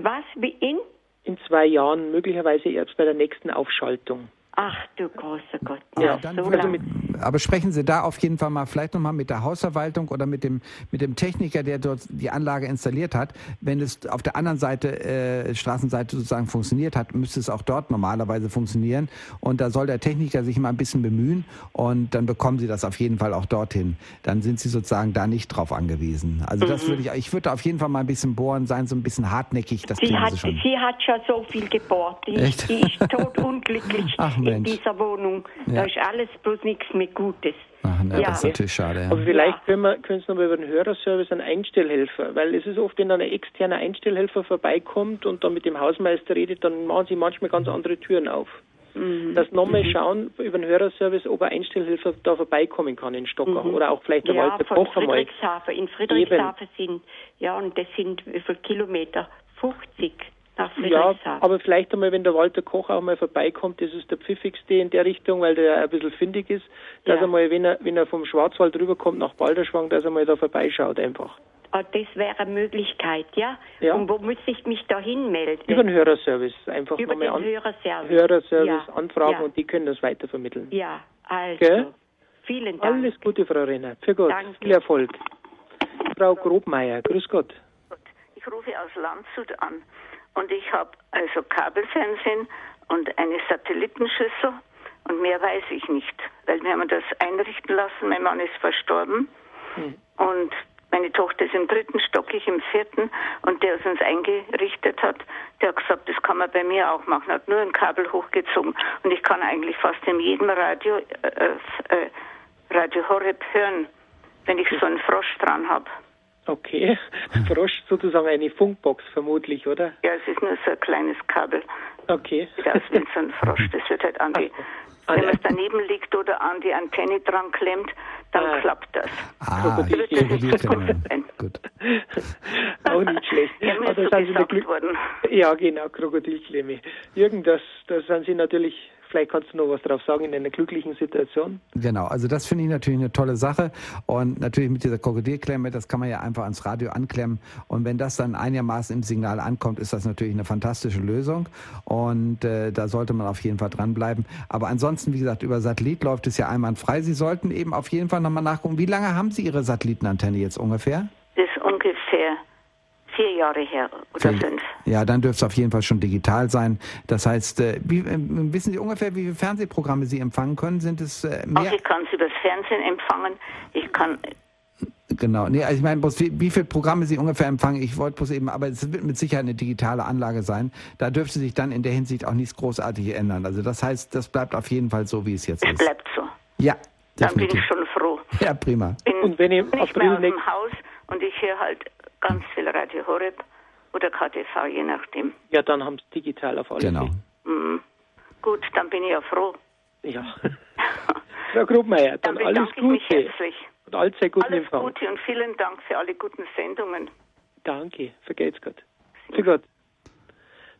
Was, wie in? In zwei Jahren, möglicherweise erst bei der nächsten Aufschaltung. Ach du großer Gott. Ja, so also mit, aber sprechen Sie da auf jeden Fall mal vielleicht nochmal mit der Hausverwaltung oder mit dem, mit dem Techniker, der dort die Anlage installiert hat. Wenn es auf der anderen Seite, äh, Straßenseite sozusagen funktioniert hat, müsste es auch dort normalerweise funktionieren. Und da soll der Techniker sich mal ein bisschen bemühen und dann bekommen Sie das auf jeden Fall auch dorthin. Dann sind Sie sozusagen da nicht drauf angewiesen. Also mhm. das würde ich, ich würde auf jeden Fall mal ein bisschen bohren, seien so ein bisschen hartneckig. Das sie, hat, Sie, schon. sie hat schon so viel gebohrt. Die, Echt? die ist totunglücklich. Ach, in dieser Wohnung. Ja. Da ist alles bloß nichts mehr Gutes. Ach, ne, ja. Das ist natürlich schade. Ja. Aber vielleicht können, wir, können Sie noch mal über den Hörerservice einen Einstellhelfer, weil es ist oft, wenn dann ein externer Einstellhelfer vorbeikommt und dann mit dem Hausmeister redet, dann machen sie manchmal ganz andere Türen auf. Mhm. Dass nochmal mhm. schauen über den Hörerservice, ob eine Einstellhilfe da vorbeikommen kann in Stockach mhm. oder auch vielleicht der ja, Walter Koch einmal. Friedrichshafen. In Friedrichshafen sind, ja, und das sind wie viele Kilometer? 50 nach Friedrichshafen. Ja, aber vielleicht einmal, wenn der Walter Koch auch mal vorbeikommt, das ist der pfiffigste in der Richtung, weil der ein bisschen findig ist, dass Ja. er mal, wenn er, wenn er vom Schwarzwald rüberkommt nach Balderschwang, dass er mal da vorbeischaut einfach. Ah, das wäre eine Möglichkeit, ja? Ja. Und wo muss ich mich da hinmelden? Über den Hörerservice einfach Über nochmal den an. Hörerservice. Hörerservice Ja. anfragen Ja. und die können das weitervermitteln. Ja, also. Gell? Vielen Dank. Alles Gute, Frau Renner. Für Gott. Danke. Viel Erfolg. Frau Grobmeier, grüß Gott. Ich rufe aus Landshut an und ich habe also Kabelfernsehen und eine Satellitenschüssel und mehr weiß ich nicht, weil wir haben das einrichten lassen. Mein Mann ist verstorben. Und meine Tochter ist im dritten Stock, ich im vierten. Und der, der uns eingerichtet hat, der hat gesagt, das kann man bei mir auch machen, hat nur ein Kabel hochgezogen. Und ich kann eigentlich fast in jedem Radio äh, äh, Radio Horeb hören, wenn ich so einen Frosch dran habe. Okay. Frosch sozusagen eine Funkbox vermutlich, oder? Ja, es ist nur so ein kleines Kabel. Okay. Sieht aus wie so ein Frosch. Das wird halt an die, wenn man es daneben liegt oder an die Antenne dran klemmt, dann Ah. klappt das. Ah, Krokodil- Das ist Krokodilklemme. ein- Gut. Auch nicht schlecht. Ja, ist Also so sind Sie Glück worden. Ja, genau, Krokodilklemme. Jürgen, das, da sind Sie natürlich, vielleicht kannst du noch was drauf sagen, in einer glücklichen Situation. Genau, also das finde ich natürlich eine tolle Sache. Und natürlich mit dieser Krokodilklemme, das kann man ja einfach ans Radio anklemmen. Und wenn das dann einigermaßen im Signal ankommt, ist das natürlich eine fantastische Lösung. Und äh, da sollte man auf jeden Fall dranbleiben. Aber ansonsten, wie gesagt, über Satellit läuft es ja einwandfrei. Sie sollten eben auf jeden Fall nochmal nachgucken. Wie lange haben Sie Ihre Satellitenantenne jetzt ungefähr? Das ist ungefähr vier Jahre her oder Vier- fünf. Ja, dann dürfte es auf jeden Fall schon digital sein. Das heißt, äh, wie, äh, wissen Sie ungefähr, wie viele Fernsehprogramme Sie empfangen können? Sind es äh, mehr? Also ich kann es übers Fernsehen empfangen. Ich kann Genau, nee, also ich meine, bloß wie, wie viele Programme Sie ungefähr empfangen, ich wollte bloß eben, aber es wird mit Sicherheit eine digitale Anlage sein. Da dürfte sich dann in der Hinsicht auch nichts großartig ändern. Also das heißt, das bleibt auf jeden Fall so, wie es jetzt es ist. bleibt so. Ja, Dann bin definitiv. ich schon froh. Ja, prima. Bin Und wenn im nicht mehr aus dem Haus und ich höre halt ganz viel Radio Horeb oder KTV, je nachdem. Ja, dann haben Sie digital auf alle Genau. Mhm. Gut, dann bin ich ja froh. Ja. Frau Grobmeier, Dann dann alles bedanke ich mich Gute herzlich. und allzeit guten Alles Empfang. Gute und vielen Dank für alle guten Sendungen. Danke, vergeht's Gott. Für Gott.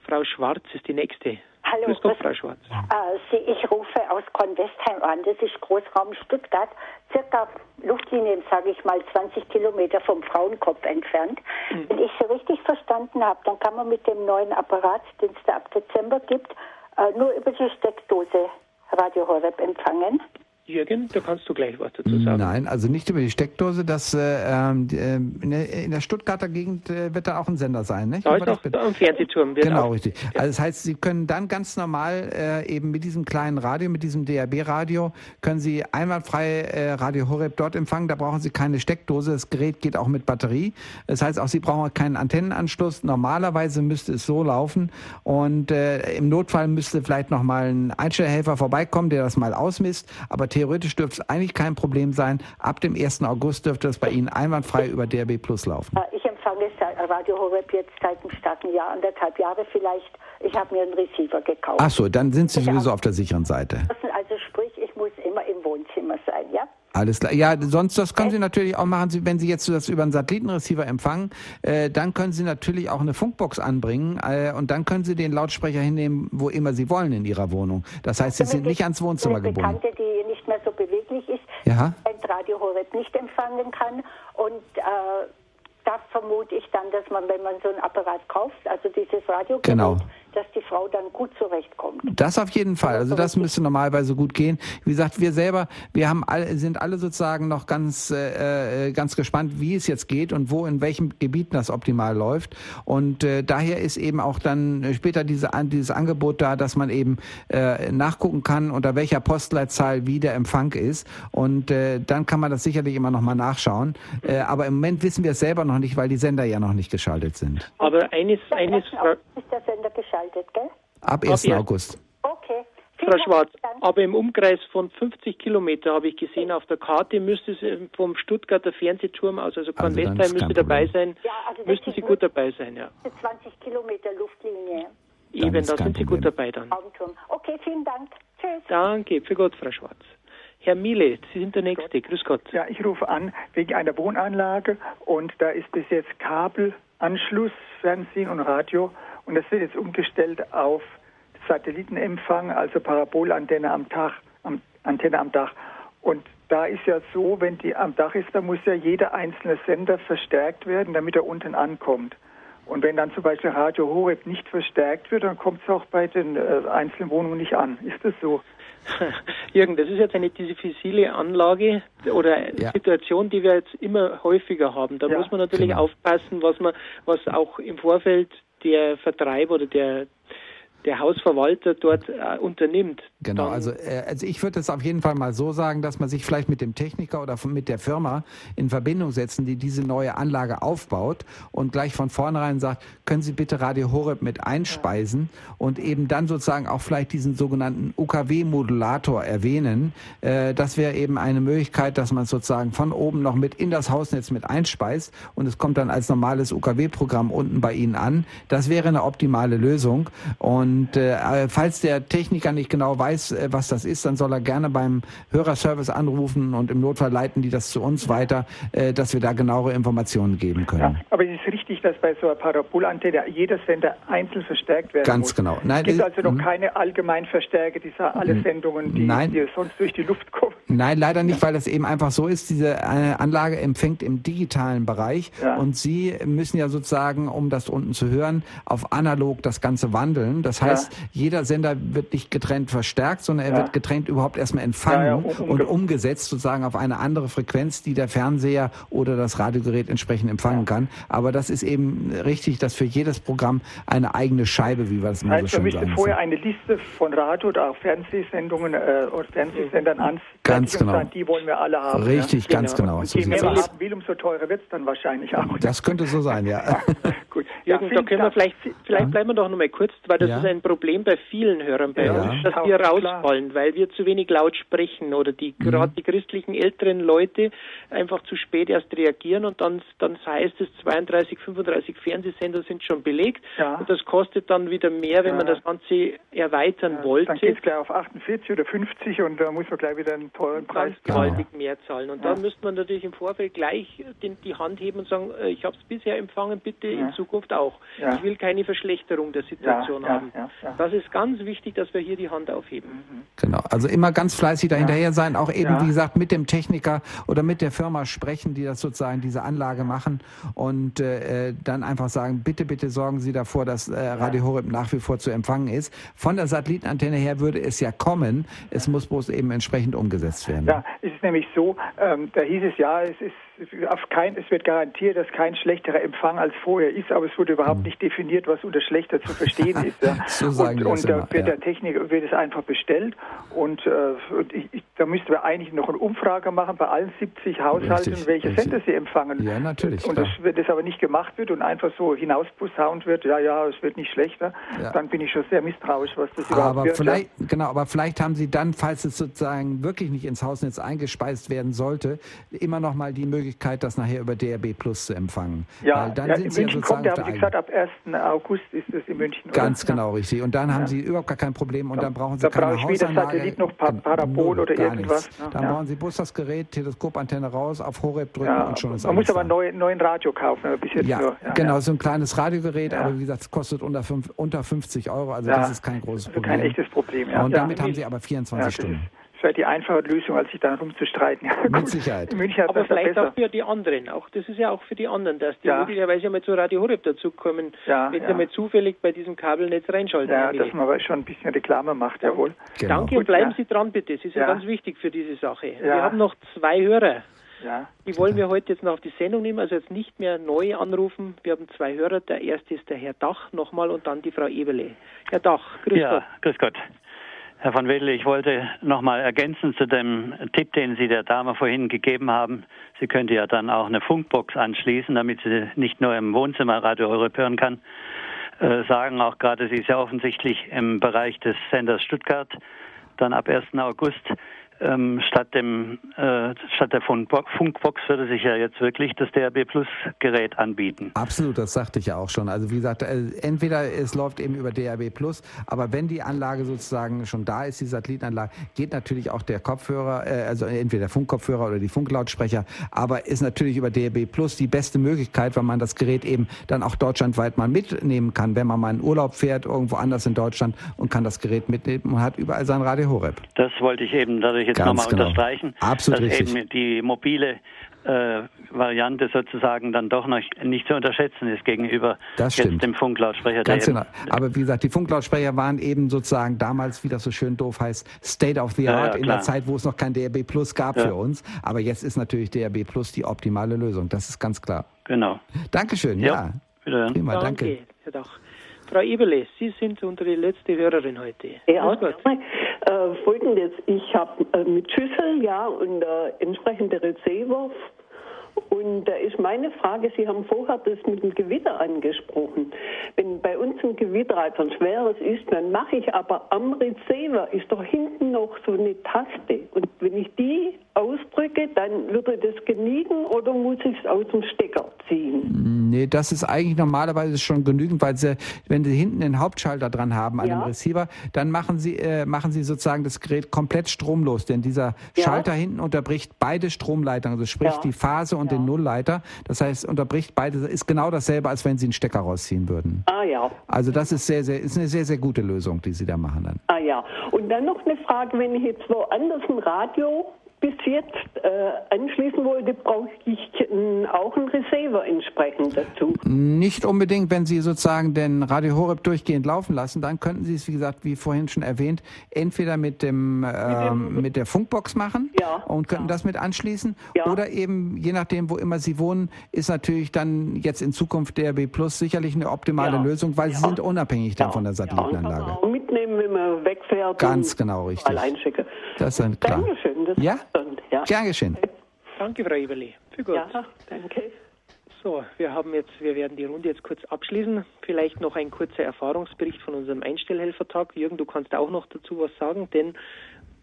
Frau Schwarz ist die nächste. Hallo, Grüß Gott, Frau Schwarz. Äh, ich rufe aus Kornwestheim an. Das ist Großraum Stuttgart, circa Luftlinien, sage ich mal, 20 Kilometer vom Frauenkopf entfernt. Mhm. Wenn ich Sie richtig verstanden habe, dann kann man mit dem neuen Apparat, den es da ab Dezember gibt, äh, nur über die Steckdose Radio Horeb empfangen. Jürgen, da kannst du gleich was dazu sagen. Nein, also nicht über die Steckdose. Das äh, ähm, ähm, in, der, in der Stuttgarter Gegend äh, wird da auch ein Sender sein, nicht? Da ist auch am Fernsehturm. Wird Genau, auch, richtig. Also das heißt, Sie können dann ganz normal äh, eben mit diesem kleinen Radio, mit diesem DAB-Radio, können Sie einwandfrei äh, Radio Horeb dort empfangen. Da brauchen Sie keine Steckdose. Das Gerät geht auch mit Batterie. Das heißt, auch Sie brauchen keinen Antennenanschluss. Normalerweise müsste es so laufen und äh, im Notfall müsste vielleicht noch mal ein Einstellhelfer vorbeikommen, der das mal ausmisst. Aber theoretisch dürfte es eigentlich kein Problem sein. Ab dem 1. August dürfte es bei Ihnen einwandfrei über DAB Plus laufen. Äh, ich empfange seit- Radio Horeb jetzt seit einem starken Jahr, anderthalb Jahre vielleicht. Ich habe mir einen Receiver gekauft. Ach so, dann sind Sie sowieso auf der sicheren Seite. Also sprich, ich muss immer im Wohnzimmer sein, ja? Alles klar. Ja, sonst das können Sie natürlich auch machen, wenn Sie jetzt das über einen Satellitenreceiver empfangen, äh, dann können Sie natürlich auch eine Funkbox anbringen äh, und dann können Sie den Lautsprecher hinnehmen, wo immer Sie wollen in Ihrer Wohnung. Das heißt, Sie sind nicht ans Wohnzimmer gebunden. Bekannte, die nicht mehr so beweglich ist, Ja. ein Radio Horeb nicht empfangen kann. Und äh, da vermute ich dann, dass man, wenn man so ein Apparat kauft, also dieses Radiogerät, Genau. Dass die Frau dann gut zurechtkommt. Das auf jeden Fall. Also das müsste normalerweise gut gehen. Wie gesagt, wir selber, wir haben alle, sind alle sozusagen noch ganz, äh, äh, ganz gespannt, wie es jetzt geht und wo in welchem Gebiet das optimal läuft. Und äh, daher ist eben auch dann später diese, dieses Angebot da, dass man eben äh, nachgucken kann, unter welcher Postleitzahl wie der Empfang ist. Und äh, dann kann man das sicherlich immer noch mal nachschauen. Äh, aber im Moment wissen wir es selber noch nicht, weil die Sender ja noch nicht geschaltet sind. Aber eines, eines 1. Frau, August ist der Sender geschaltet, gell? Ab Ab 1. erst- August. Okay. Vielen Frau Schwarz, Dank. aber im Umkreis von 50 Kilometer habe ich gesehen auf der Karte, müsste es äh, vom Stuttgarter Fernsehturm aus, also Also Kornwestheim kein müsste dabei sein, Ja, also das müssten Sie gut dabei sein, ja. 20 Kilometer Luftlinie. Eben, da sind Problem. Sie gut dabei dann. Okay, vielen Dank. Tschüss. Danke, für Gott, Frau Schwarz. Herr Miele, Sie sind der Nächste. Grüß Gott. Ja, ich rufe an wegen einer Wohnanlage und da ist bis jetzt Kabelanschluss, Fernsehen und Radio und das wird jetzt umgestellt auf Satellitenempfang, also Parabolantenne am Dach, am, Antenne am Dach. Und da ist ja so, wenn die am Dach ist, da muss ja jeder einzelne Sender verstärkt werden, damit er unten ankommt. Und wenn dann zum Beispiel Radio Horeb nicht verstärkt wird, dann kommt es auch bei den äh, einzelnen Wohnungen nicht an. Ist das so? Jürgen, das ist jetzt eine diffizile Anlage oder ja. Situation, die wir jetzt immer häufiger haben. Da ja, muss man natürlich genau. aufpassen, was man, was auch im Vorfeld der Vertreiber oder der der Hausverwalter dort äh, unternimmt. Genau, also, äh, also ich würde es auf jeden Fall mal so sagen, dass man sich vielleicht mit dem Techniker oder mit der Firma in Verbindung setzen, die diese neue Anlage aufbaut und gleich von vornherein sagt, können Sie bitte Radio Horeb mit einspeisen ja. und eben dann sozusagen auch vielleicht diesen sogenannten UKW-Modulator erwähnen. Äh, das wäre eben eine Möglichkeit, dass man sozusagen von oben noch mit in das Hausnetz mit einspeist und es kommt dann als normales UKW-Programm unten bei Ihnen an. Das wäre eine optimale Lösung und und äh, falls der Techniker nicht genau weiß, äh, was das ist, dann soll er gerne beim Hörerservice anrufen und im Notfall leiten die das zu uns weiter, äh, dass wir da genauere Informationen geben können. Ja, aber es ist richtig, dass bei so einer Parabolantenne jeder Sender einzeln verstärkt werden Ganz muss. genau. Nein, es gibt also noch hm. keine Allgemeinverstärker dieser alle. Sendungen, die, die sonst durch die Luft kommen. Nein, leider nicht, weil das eben einfach so ist. Diese äh, Anlage empfängt im digitalen Bereich ja. und Sie müssen ja sozusagen, um das unten zu hören, auf analog das Ganze wandeln. Das heißt, ja. jeder Sender wird nicht getrennt verstärkt, sondern er wird getrennt überhaupt erstmal empfangen um, und umgesetzt sozusagen auf eine andere Frequenz, die der Fernseher oder das Radiogerät entsprechend empfangen kann. Aber das ist eben richtig, dass für jedes Programm eine eigene Scheibe, wie wir das immer heißt, so schön sagen. Vorher eine Liste von Radio- oder auch Fernsehsendungen äh, oder Fernsehsendern an Ganz genau. Sagen, die wollen wir alle haben. Richtig, ja? ganz genau. genau. Und je mehr man haben will, umso teurer wird es dann wahrscheinlich auch. Das könnte so sein, ja. Gut. Ja, da können wir vielleicht, vielleicht bleiben wir doch noch mal kurz, weil das ja. ist ein Problem bei vielen Hörern bei ja. uns, dass wir rausfallen, weil wir zu wenig laut sprechen oder die mhm. gerade die christlichen älteren Leute einfach zu spät erst reagieren und dann, dann heißt es 32, 35 Fernsehsender sind schon belegt und das kostet dann wieder mehr, wenn man das Ganze erweitern wollte. Dann geht es gleich auf 48 oder 50 und da muss man gleich wieder einen teuren Preis gewaltig mehr zahlen. Und ja. dann müsste man natürlich im Vorfeld gleich den, die Hand heben und sagen, äh, ich habe es bisher empfangen, bitte ja. in Zukunft auch. Ja. Ich will keine Verschlechterung der Situation haben. Das ist ganz wichtig, dass wir hier die Hand aufheben. Mhm. Genau, also immer ganz fleißig dahinterher sein, auch eben, wie gesagt, mit dem Techniker oder mit der Firma sprechen, die das sozusagen diese Anlage machen und äh, dann einfach sagen, bitte, bitte sorgen Sie davor, dass äh, Radio Horeb nach wie vor zu empfangen ist. Von der Satellitenantenne her würde es ja kommen, es muss bloß eben entsprechend umgesetzt werden. Ja, es ist nämlich so, ähm, da hieß es ja, es ist kein, es wird garantiert, dass kein schlechterer Empfang als vorher ist, aber es wurde überhaupt hm. nicht definiert, was unter schlechter zu verstehen ist. Ja. so sagen und, und da wird ja. der Techniker wird es einfach bestellt und, äh, ich, ich, da müsste man eigentlich noch eine Umfrage machen bei allen 70 Haushalten, richtig, welche richtig. Sender sie empfangen. Ja, natürlich. Und das, wenn das aber nicht gemacht wird und einfach so hinausposaunt wird, ja, ja, es wird nicht schlechter, ja. dann bin ich schon sehr misstrauisch, was das aber überhaupt wird. Vielleicht, genau, aber vielleicht haben Sie dann, falls es sozusagen wirklich nicht ins Hausnetz eingespeist werden sollte, immer noch mal die Möglichkeit, Möglichkeit, das nachher über DRB Plus zu empfangen. Ja, ja in München kommt, da haben Sie gesagt, ab 1. August ist es in München. Ganz oder? genau, richtig. Und dann ja. haben Sie überhaupt gar kein Problem und dann brauchen Sie da keine brauche ich weder Satellit noch Parabol oder irgendwas. Ne? Dann ja. brauchen Sie bloß das Gerät, Teleskopantenne raus, auf Horeb drücken ja. und schon ist Man muss aber einen neuen, neuen Radio kaufen. Bis jetzt ja, nur. genau, so ein kleines Radiogerät, aber wie gesagt, es kostet unter, fünf, unter 50 Euro, also das ist kein großes Problem. Also kein echtes Problem, ja. Und damit haben Sie aber 24 Stunden wäre die einfache Lösung, als sich dann rumzustreiten. Mit Sicherheit. Aber vielleicht besser. auch für die anderen. Auch das ist ja auch für die anderen, dass die ja. möglicherweise mal zu Radio Horeb dazukommen, ja, wenn ja. sie mal zufällig bei diesem Kabelnetz reinschalten. Ja, dass man aber schon ein bisschen Reklame macht, jawohl. Genau. Danke und bleiben Sie dran, bitte. Sie sind ja. ganz wichtig für diese Sache. Wir haben noch zwei Hörer. Ja. Die wollen wir heute jetzt noch auf die Sendung nehmen, also jetzt nicht mehr neu anrufen. Wir haben zwei Hörer. Der erste ist der Herr Dach nochmal und dann die Frau Eberle. Herr Dach, grüß ja, Gott. Grüß Gott. Herr van Wedel, ich wollte noch mal ergänzen zu dem Tipp, den Sie der Dame vorhin gegeben haben. Sie könnte ja dann auch eine Funkbox anschließen, damit sie nicht nur im Wohnzimmer Radio Europe hören kann. Äh, sagen auch gerade, sie ist ja offensichtlich im Bereich des Senders Stuttgart. Dann ab 1. August ähm, statt, dem, äh, statt der Funkbox würde sich ja jetzt wirklich das DAB Plus Gerät anbieten. Absolut, das sagte ich ja auch schon. Also wie gesagt, äh, entweder es läuft eben über DAB Plus, aber wenn die Anlage sozusagen schon da ist, die Satellitenanlage, geht natürlich auch der Kopfhörer, äh, also entweder der Funkkopfhörer oder die Funklautsprecher, aber ist natürlich über DAB Plus die beste Möglichkeit, weil man das Gerät eben dann auch deutschlandweit mal mitnehmen kann, wenn man mal in Urlaub fährt, irgendwo anders in Deutschland und kann das Gerät mitnehmen und hat überall sein Radio Horeb. Das wollte ich eben dadurch ich jetzt nochmal genau. unterstreichen, Absolut dass richtig. eben die mobile äh, Variante sozusagen dann doch noch nicht zu unterschätzen ist gegenüber das jetzt dem Funklautsprecher. Ganz genau. Aber wie gesagt, die Funklautsprecher waren eben sozusagen damals, wie das so schön doof heißt, State of the Art ja, ja, in der Zeit, wo es noch kein DRB Plus gab ja. für uns. Aber jetzt ist natürlich DRB Plus die optimale Lösung. Das ist ganz klar. Genau. Dankeschön. Ja. ja. Prima, danke. danke. Frau Eberle, Sie sind unsere letzte Hörerin heute. Ja, äh, Folgendes, ich habe äh, mit Schüssel, ja, und äh, entsprechende Receiver und da ist meine Frage, Sie haben vorher das mit dem Gewitter angesprochen. Wenn bei uns ein Gewitter also ein schweres ist, dann mache ich aber am Receiver ist doch hinten noch so eine Taste. Und wenn ich die ausdrücke, dann würde das genügen oder muss ich es aus dem Stecker ziehen? Nee, das ist eigentlich normalerweise schon genügend, weil sie, wenn Sie hinten den Hauptschalter dran haben an ja. dem Receiver, dann machen Sie, äh, machen Sie sozusagen das Gerät komplett stromlos, denn dieser ja. Schalter hinten unterbricht beide Stromleitungen, also sprich ja. die Phase und den Nullleiter. Das heißt, unterbricht beide, ist genau dasselbe, als wenn Sie einen Stecker rausziehen würden. Ah ja. Also das ist sehr, sehr, ist eine sehr, sehr gute Lösung, die Sie da machen dann. Ah ja. Und dann noch eine Frage, wenn ich jetzt woanders ein Radio bis jetzt äh, anschließen wollte, brauche ich äh, auch einen Receiver entsprechend dazu. Nicht unbedingt, wenn Sie sozusagen den Radio Horeb durchgehend laufen lassen, dann könnten Sie es, wie gesagt, wie vorhin schon erwähnt, entweder mit dem, äh, mit, der Funkbox machen ja, und könnten ja. das mit anschließen ja. oder eben, je nachdem, wo immer Sie wohnen, ist natürlich dann jetzt in Zukunft DRB Plus sicherlich eine optimale Lösung, weil Sie sind unabhängig dann von der Satellitenanlage. Ja, auch mitnehmen, wenn man wegfährt. Ganz genau, richtig. Das ist klar. Dankeschön. Das ja? Und, ja. Gern geschehen. Danke, Frau Eberle. Für gut. Ja, danke. So, wir haben jetzt, wir werden die Runde jetzt kurz abschließen. Vielleicht noch ein kurzer Erfahrungsbericht von unserem Einstellhelfertag. Jürgen, du kannst auch noch dazu was sagen, denn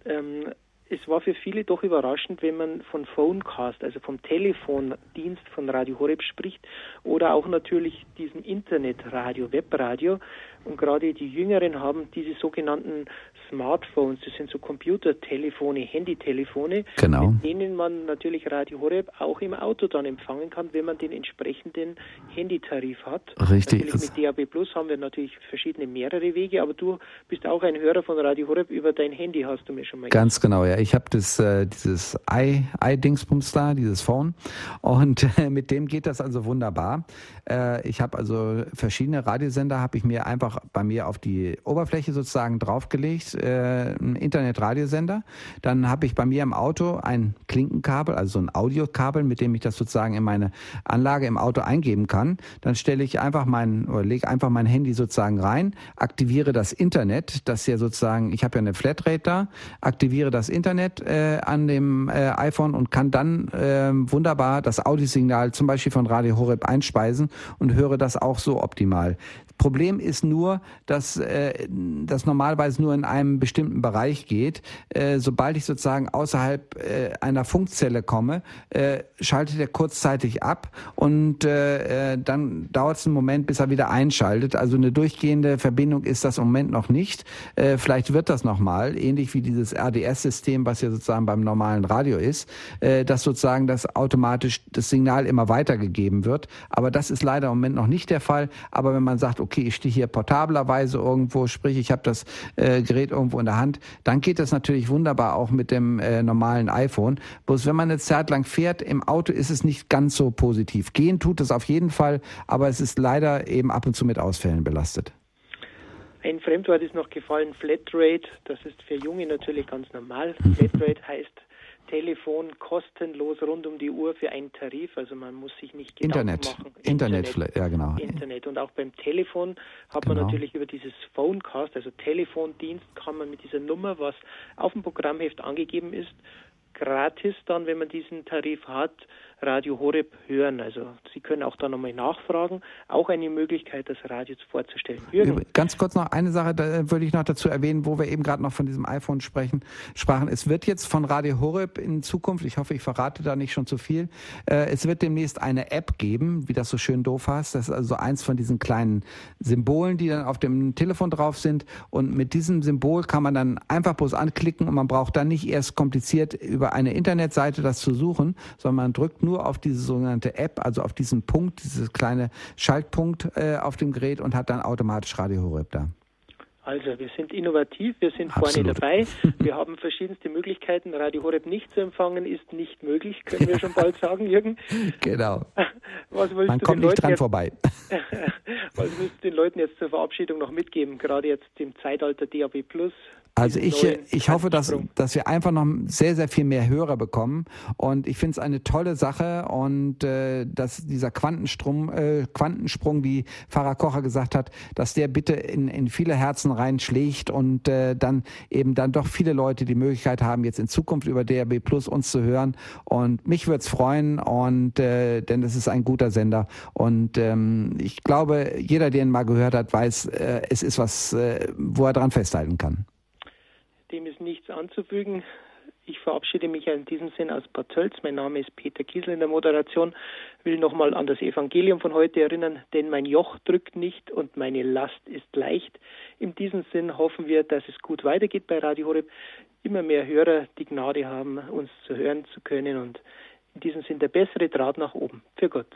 ähm, es war für viele doch überraschend, wenn man von Phonecast, also vom Telefondienst von Radio Horeb spricht oder auch natürlich diesem Internetradio, Webradio. Und gerade die Jüngeren haben diese sogenannten Smartphones, das sind so Computertelefone, Handytelefone, genau. mit denen man natürlich Radio Horeb auch im Auto dann empfangen kann, wenn man den entsprechenden Handytarif hat. Richtig. Natürlich mit DAB Plus haben wir natürlich verschiedene mehrere Wege, aber du bist auch ein Hörer von Radio Horeb über dein Handy, hast du mir schon mal Ganz gesagt. genau, ja. Ich habe das äh, dieses i-Dingsbums da, dieses Phone und äh, mit dem geht das also wunderbar. Äh, ich habe also verschiedene Radiosender habe ich mir einfach bei mir auf die Oberfläche sozusagen draufgelegt äh, einen Internetradiosender. Dann habe ich bei mir im Auto ein Klinkenkabel, also so ein Audiokabel, mit dem ich das sozusagen in meine Anlage im Auto eingeben kann. Dann stelle ich einfach mein oder lege einfach mein Handy sozusagen rein, aktiviere das Internet, das ja sozusagen, ich habe ja eine Flatrate da, aktiviere das Internet äh, an dem äh, iPhone und kann dann äh, wunderbar das Audiosignal zum Beispiel von Radio Horeb einspeisen und höre das auch so optimal. Problem ist nur, dass äh, das normalerweise nur in einem bestimmten Bereich geht. Äh, sobald ich sozusagen außerhalb äh, einer Funkzelle komme, äh, schaltet er kurzzeitig ab und äh, äh, dann dauert es einen Moment, bis er wieder einschaltet. Also eine durchgehende Verbindung ist das im Moment noch nicht. Äh, vielleicht wird das nochmal, ähnlich wie dieses RDS-System, was ja sozusagen beim normalen Radio ist, äh, dass sozusagen das automatisch das Signal immer weitergegeben wird. Aber das ist leider im Moment noch nicht der Fall. Aber wenn man sagt, okay, ich stehe hier portablerweise irgendwo, sprich, ich habe das äh, Gerät irgendwo in der Hand, dann geht das natürlich wunderbar auch mit dem äh, normalen iPhone. Bloß wenn man eine Zeit lang fährt, im Auto ist es nicht ganz so positiv. Gehen tut es auf jeden Fall, aber es ist leider eben ab und zu mit Ausfällen belastet. Ein Fremdwort ist noch gefallen, Flatrate. Das ist für Junge natürlich ganz normal. Flatrate heißt Telefon kostenlos rund um die Uhr für einen Tarif. Also man muss sich nicht Gedanken Internet. machen. Internet, Internet, ja genau. Internet. Und auch beim Telefon hat genau. man natürlich über dieses Phonecast, also Telefondienst, kann man mit dieser Nummer, was auf dem Programmheft angegeben ist, gratis dann, wenn man diesen Tarif hat, Radio Horeb hören. Also Sie können auch da nochmal nachfragen. Auch eine Möglichkeit, das Radio vorzustellen. Jürgen. Ganz kurz noch eine Sache, da würde ich noch dazu erwähnen, wo wir eben gerade noch von diesem iPhone sprechen, sprachen. Es wird jetzt von Radio Horeb in Zukunft, ich hoffe, ich verrate da nicht schon zu viel, äh, es wird demnächst eine App geben, wie das so schön doof heißt. Das ist also eins von diesen kleinen Symbolen, die dann auf dem Telefon drauf sind. Und mit diesem Symbol kann man dann einfach bloß anklicken und man braucht dann nicht erst kompliziert über eine Internetseite das zu suchen, sondern man drückt nur auf diese sogenannte App, also auf diesen Punkt, dieses kleine Schaltpunkt äh, auf dem Gerät und hat dann automatisch Radio Horeb da. Also wir sind innovativ, wir sind Absolut. vorne dabei, wir haben verschiedenste Möglichkeiten. Radio Horeb nicht zu empfangen ist nicht möglich, können wir schon bald sagen, Jürgen. Genau. Man kommt nicht dran jetzt, vorbei. Was willst du den Leuten jetzt zur Verabschiedung noch mitgeben, gerade jetzt im Zeitalter DAB Plus? Also ich, ich hoffe, dass, dass wir einfach noch sehr, sehr viel mehr Hörer bekommen. Und ich finde es eine tolle Sache und äh, dass dieser Quantensprung, äh, Quantensprung, wie Pfarrer Kocher gesagt hat, dass der bitte in, in viele Herzen reinschlägt und äh, dann eben dann doch viele Leute die Möglichkeit haben, jetzt in Zukunft über DRB Plus uns zu hören. Und mich würde es freuen und äh, denn es ist ein guter Sender. Und ähm, ich glaube, jeder, der ihn mal gehört hat, weiß, äh, es ist was, äh, wo er dran festhalten kann. Dem ist nichts anzufügen. Ich verabschiede mich in diesem Sinn aus Bad Tölz. Mein Name ist Peter Kiesel in der Moderation. Will nochmal an das Evangelium von heute erinnern, denn mein Joch drückt nicht und meine Last ist leicht. In diesem Sinn hoffen wir, dass es gut weitergeht bei Radio Horeb. Immer mehr Hörer die Gnade haben, uns zu hören zu können und in diesem Sinn der bessere Draht nach oben. Für Gott.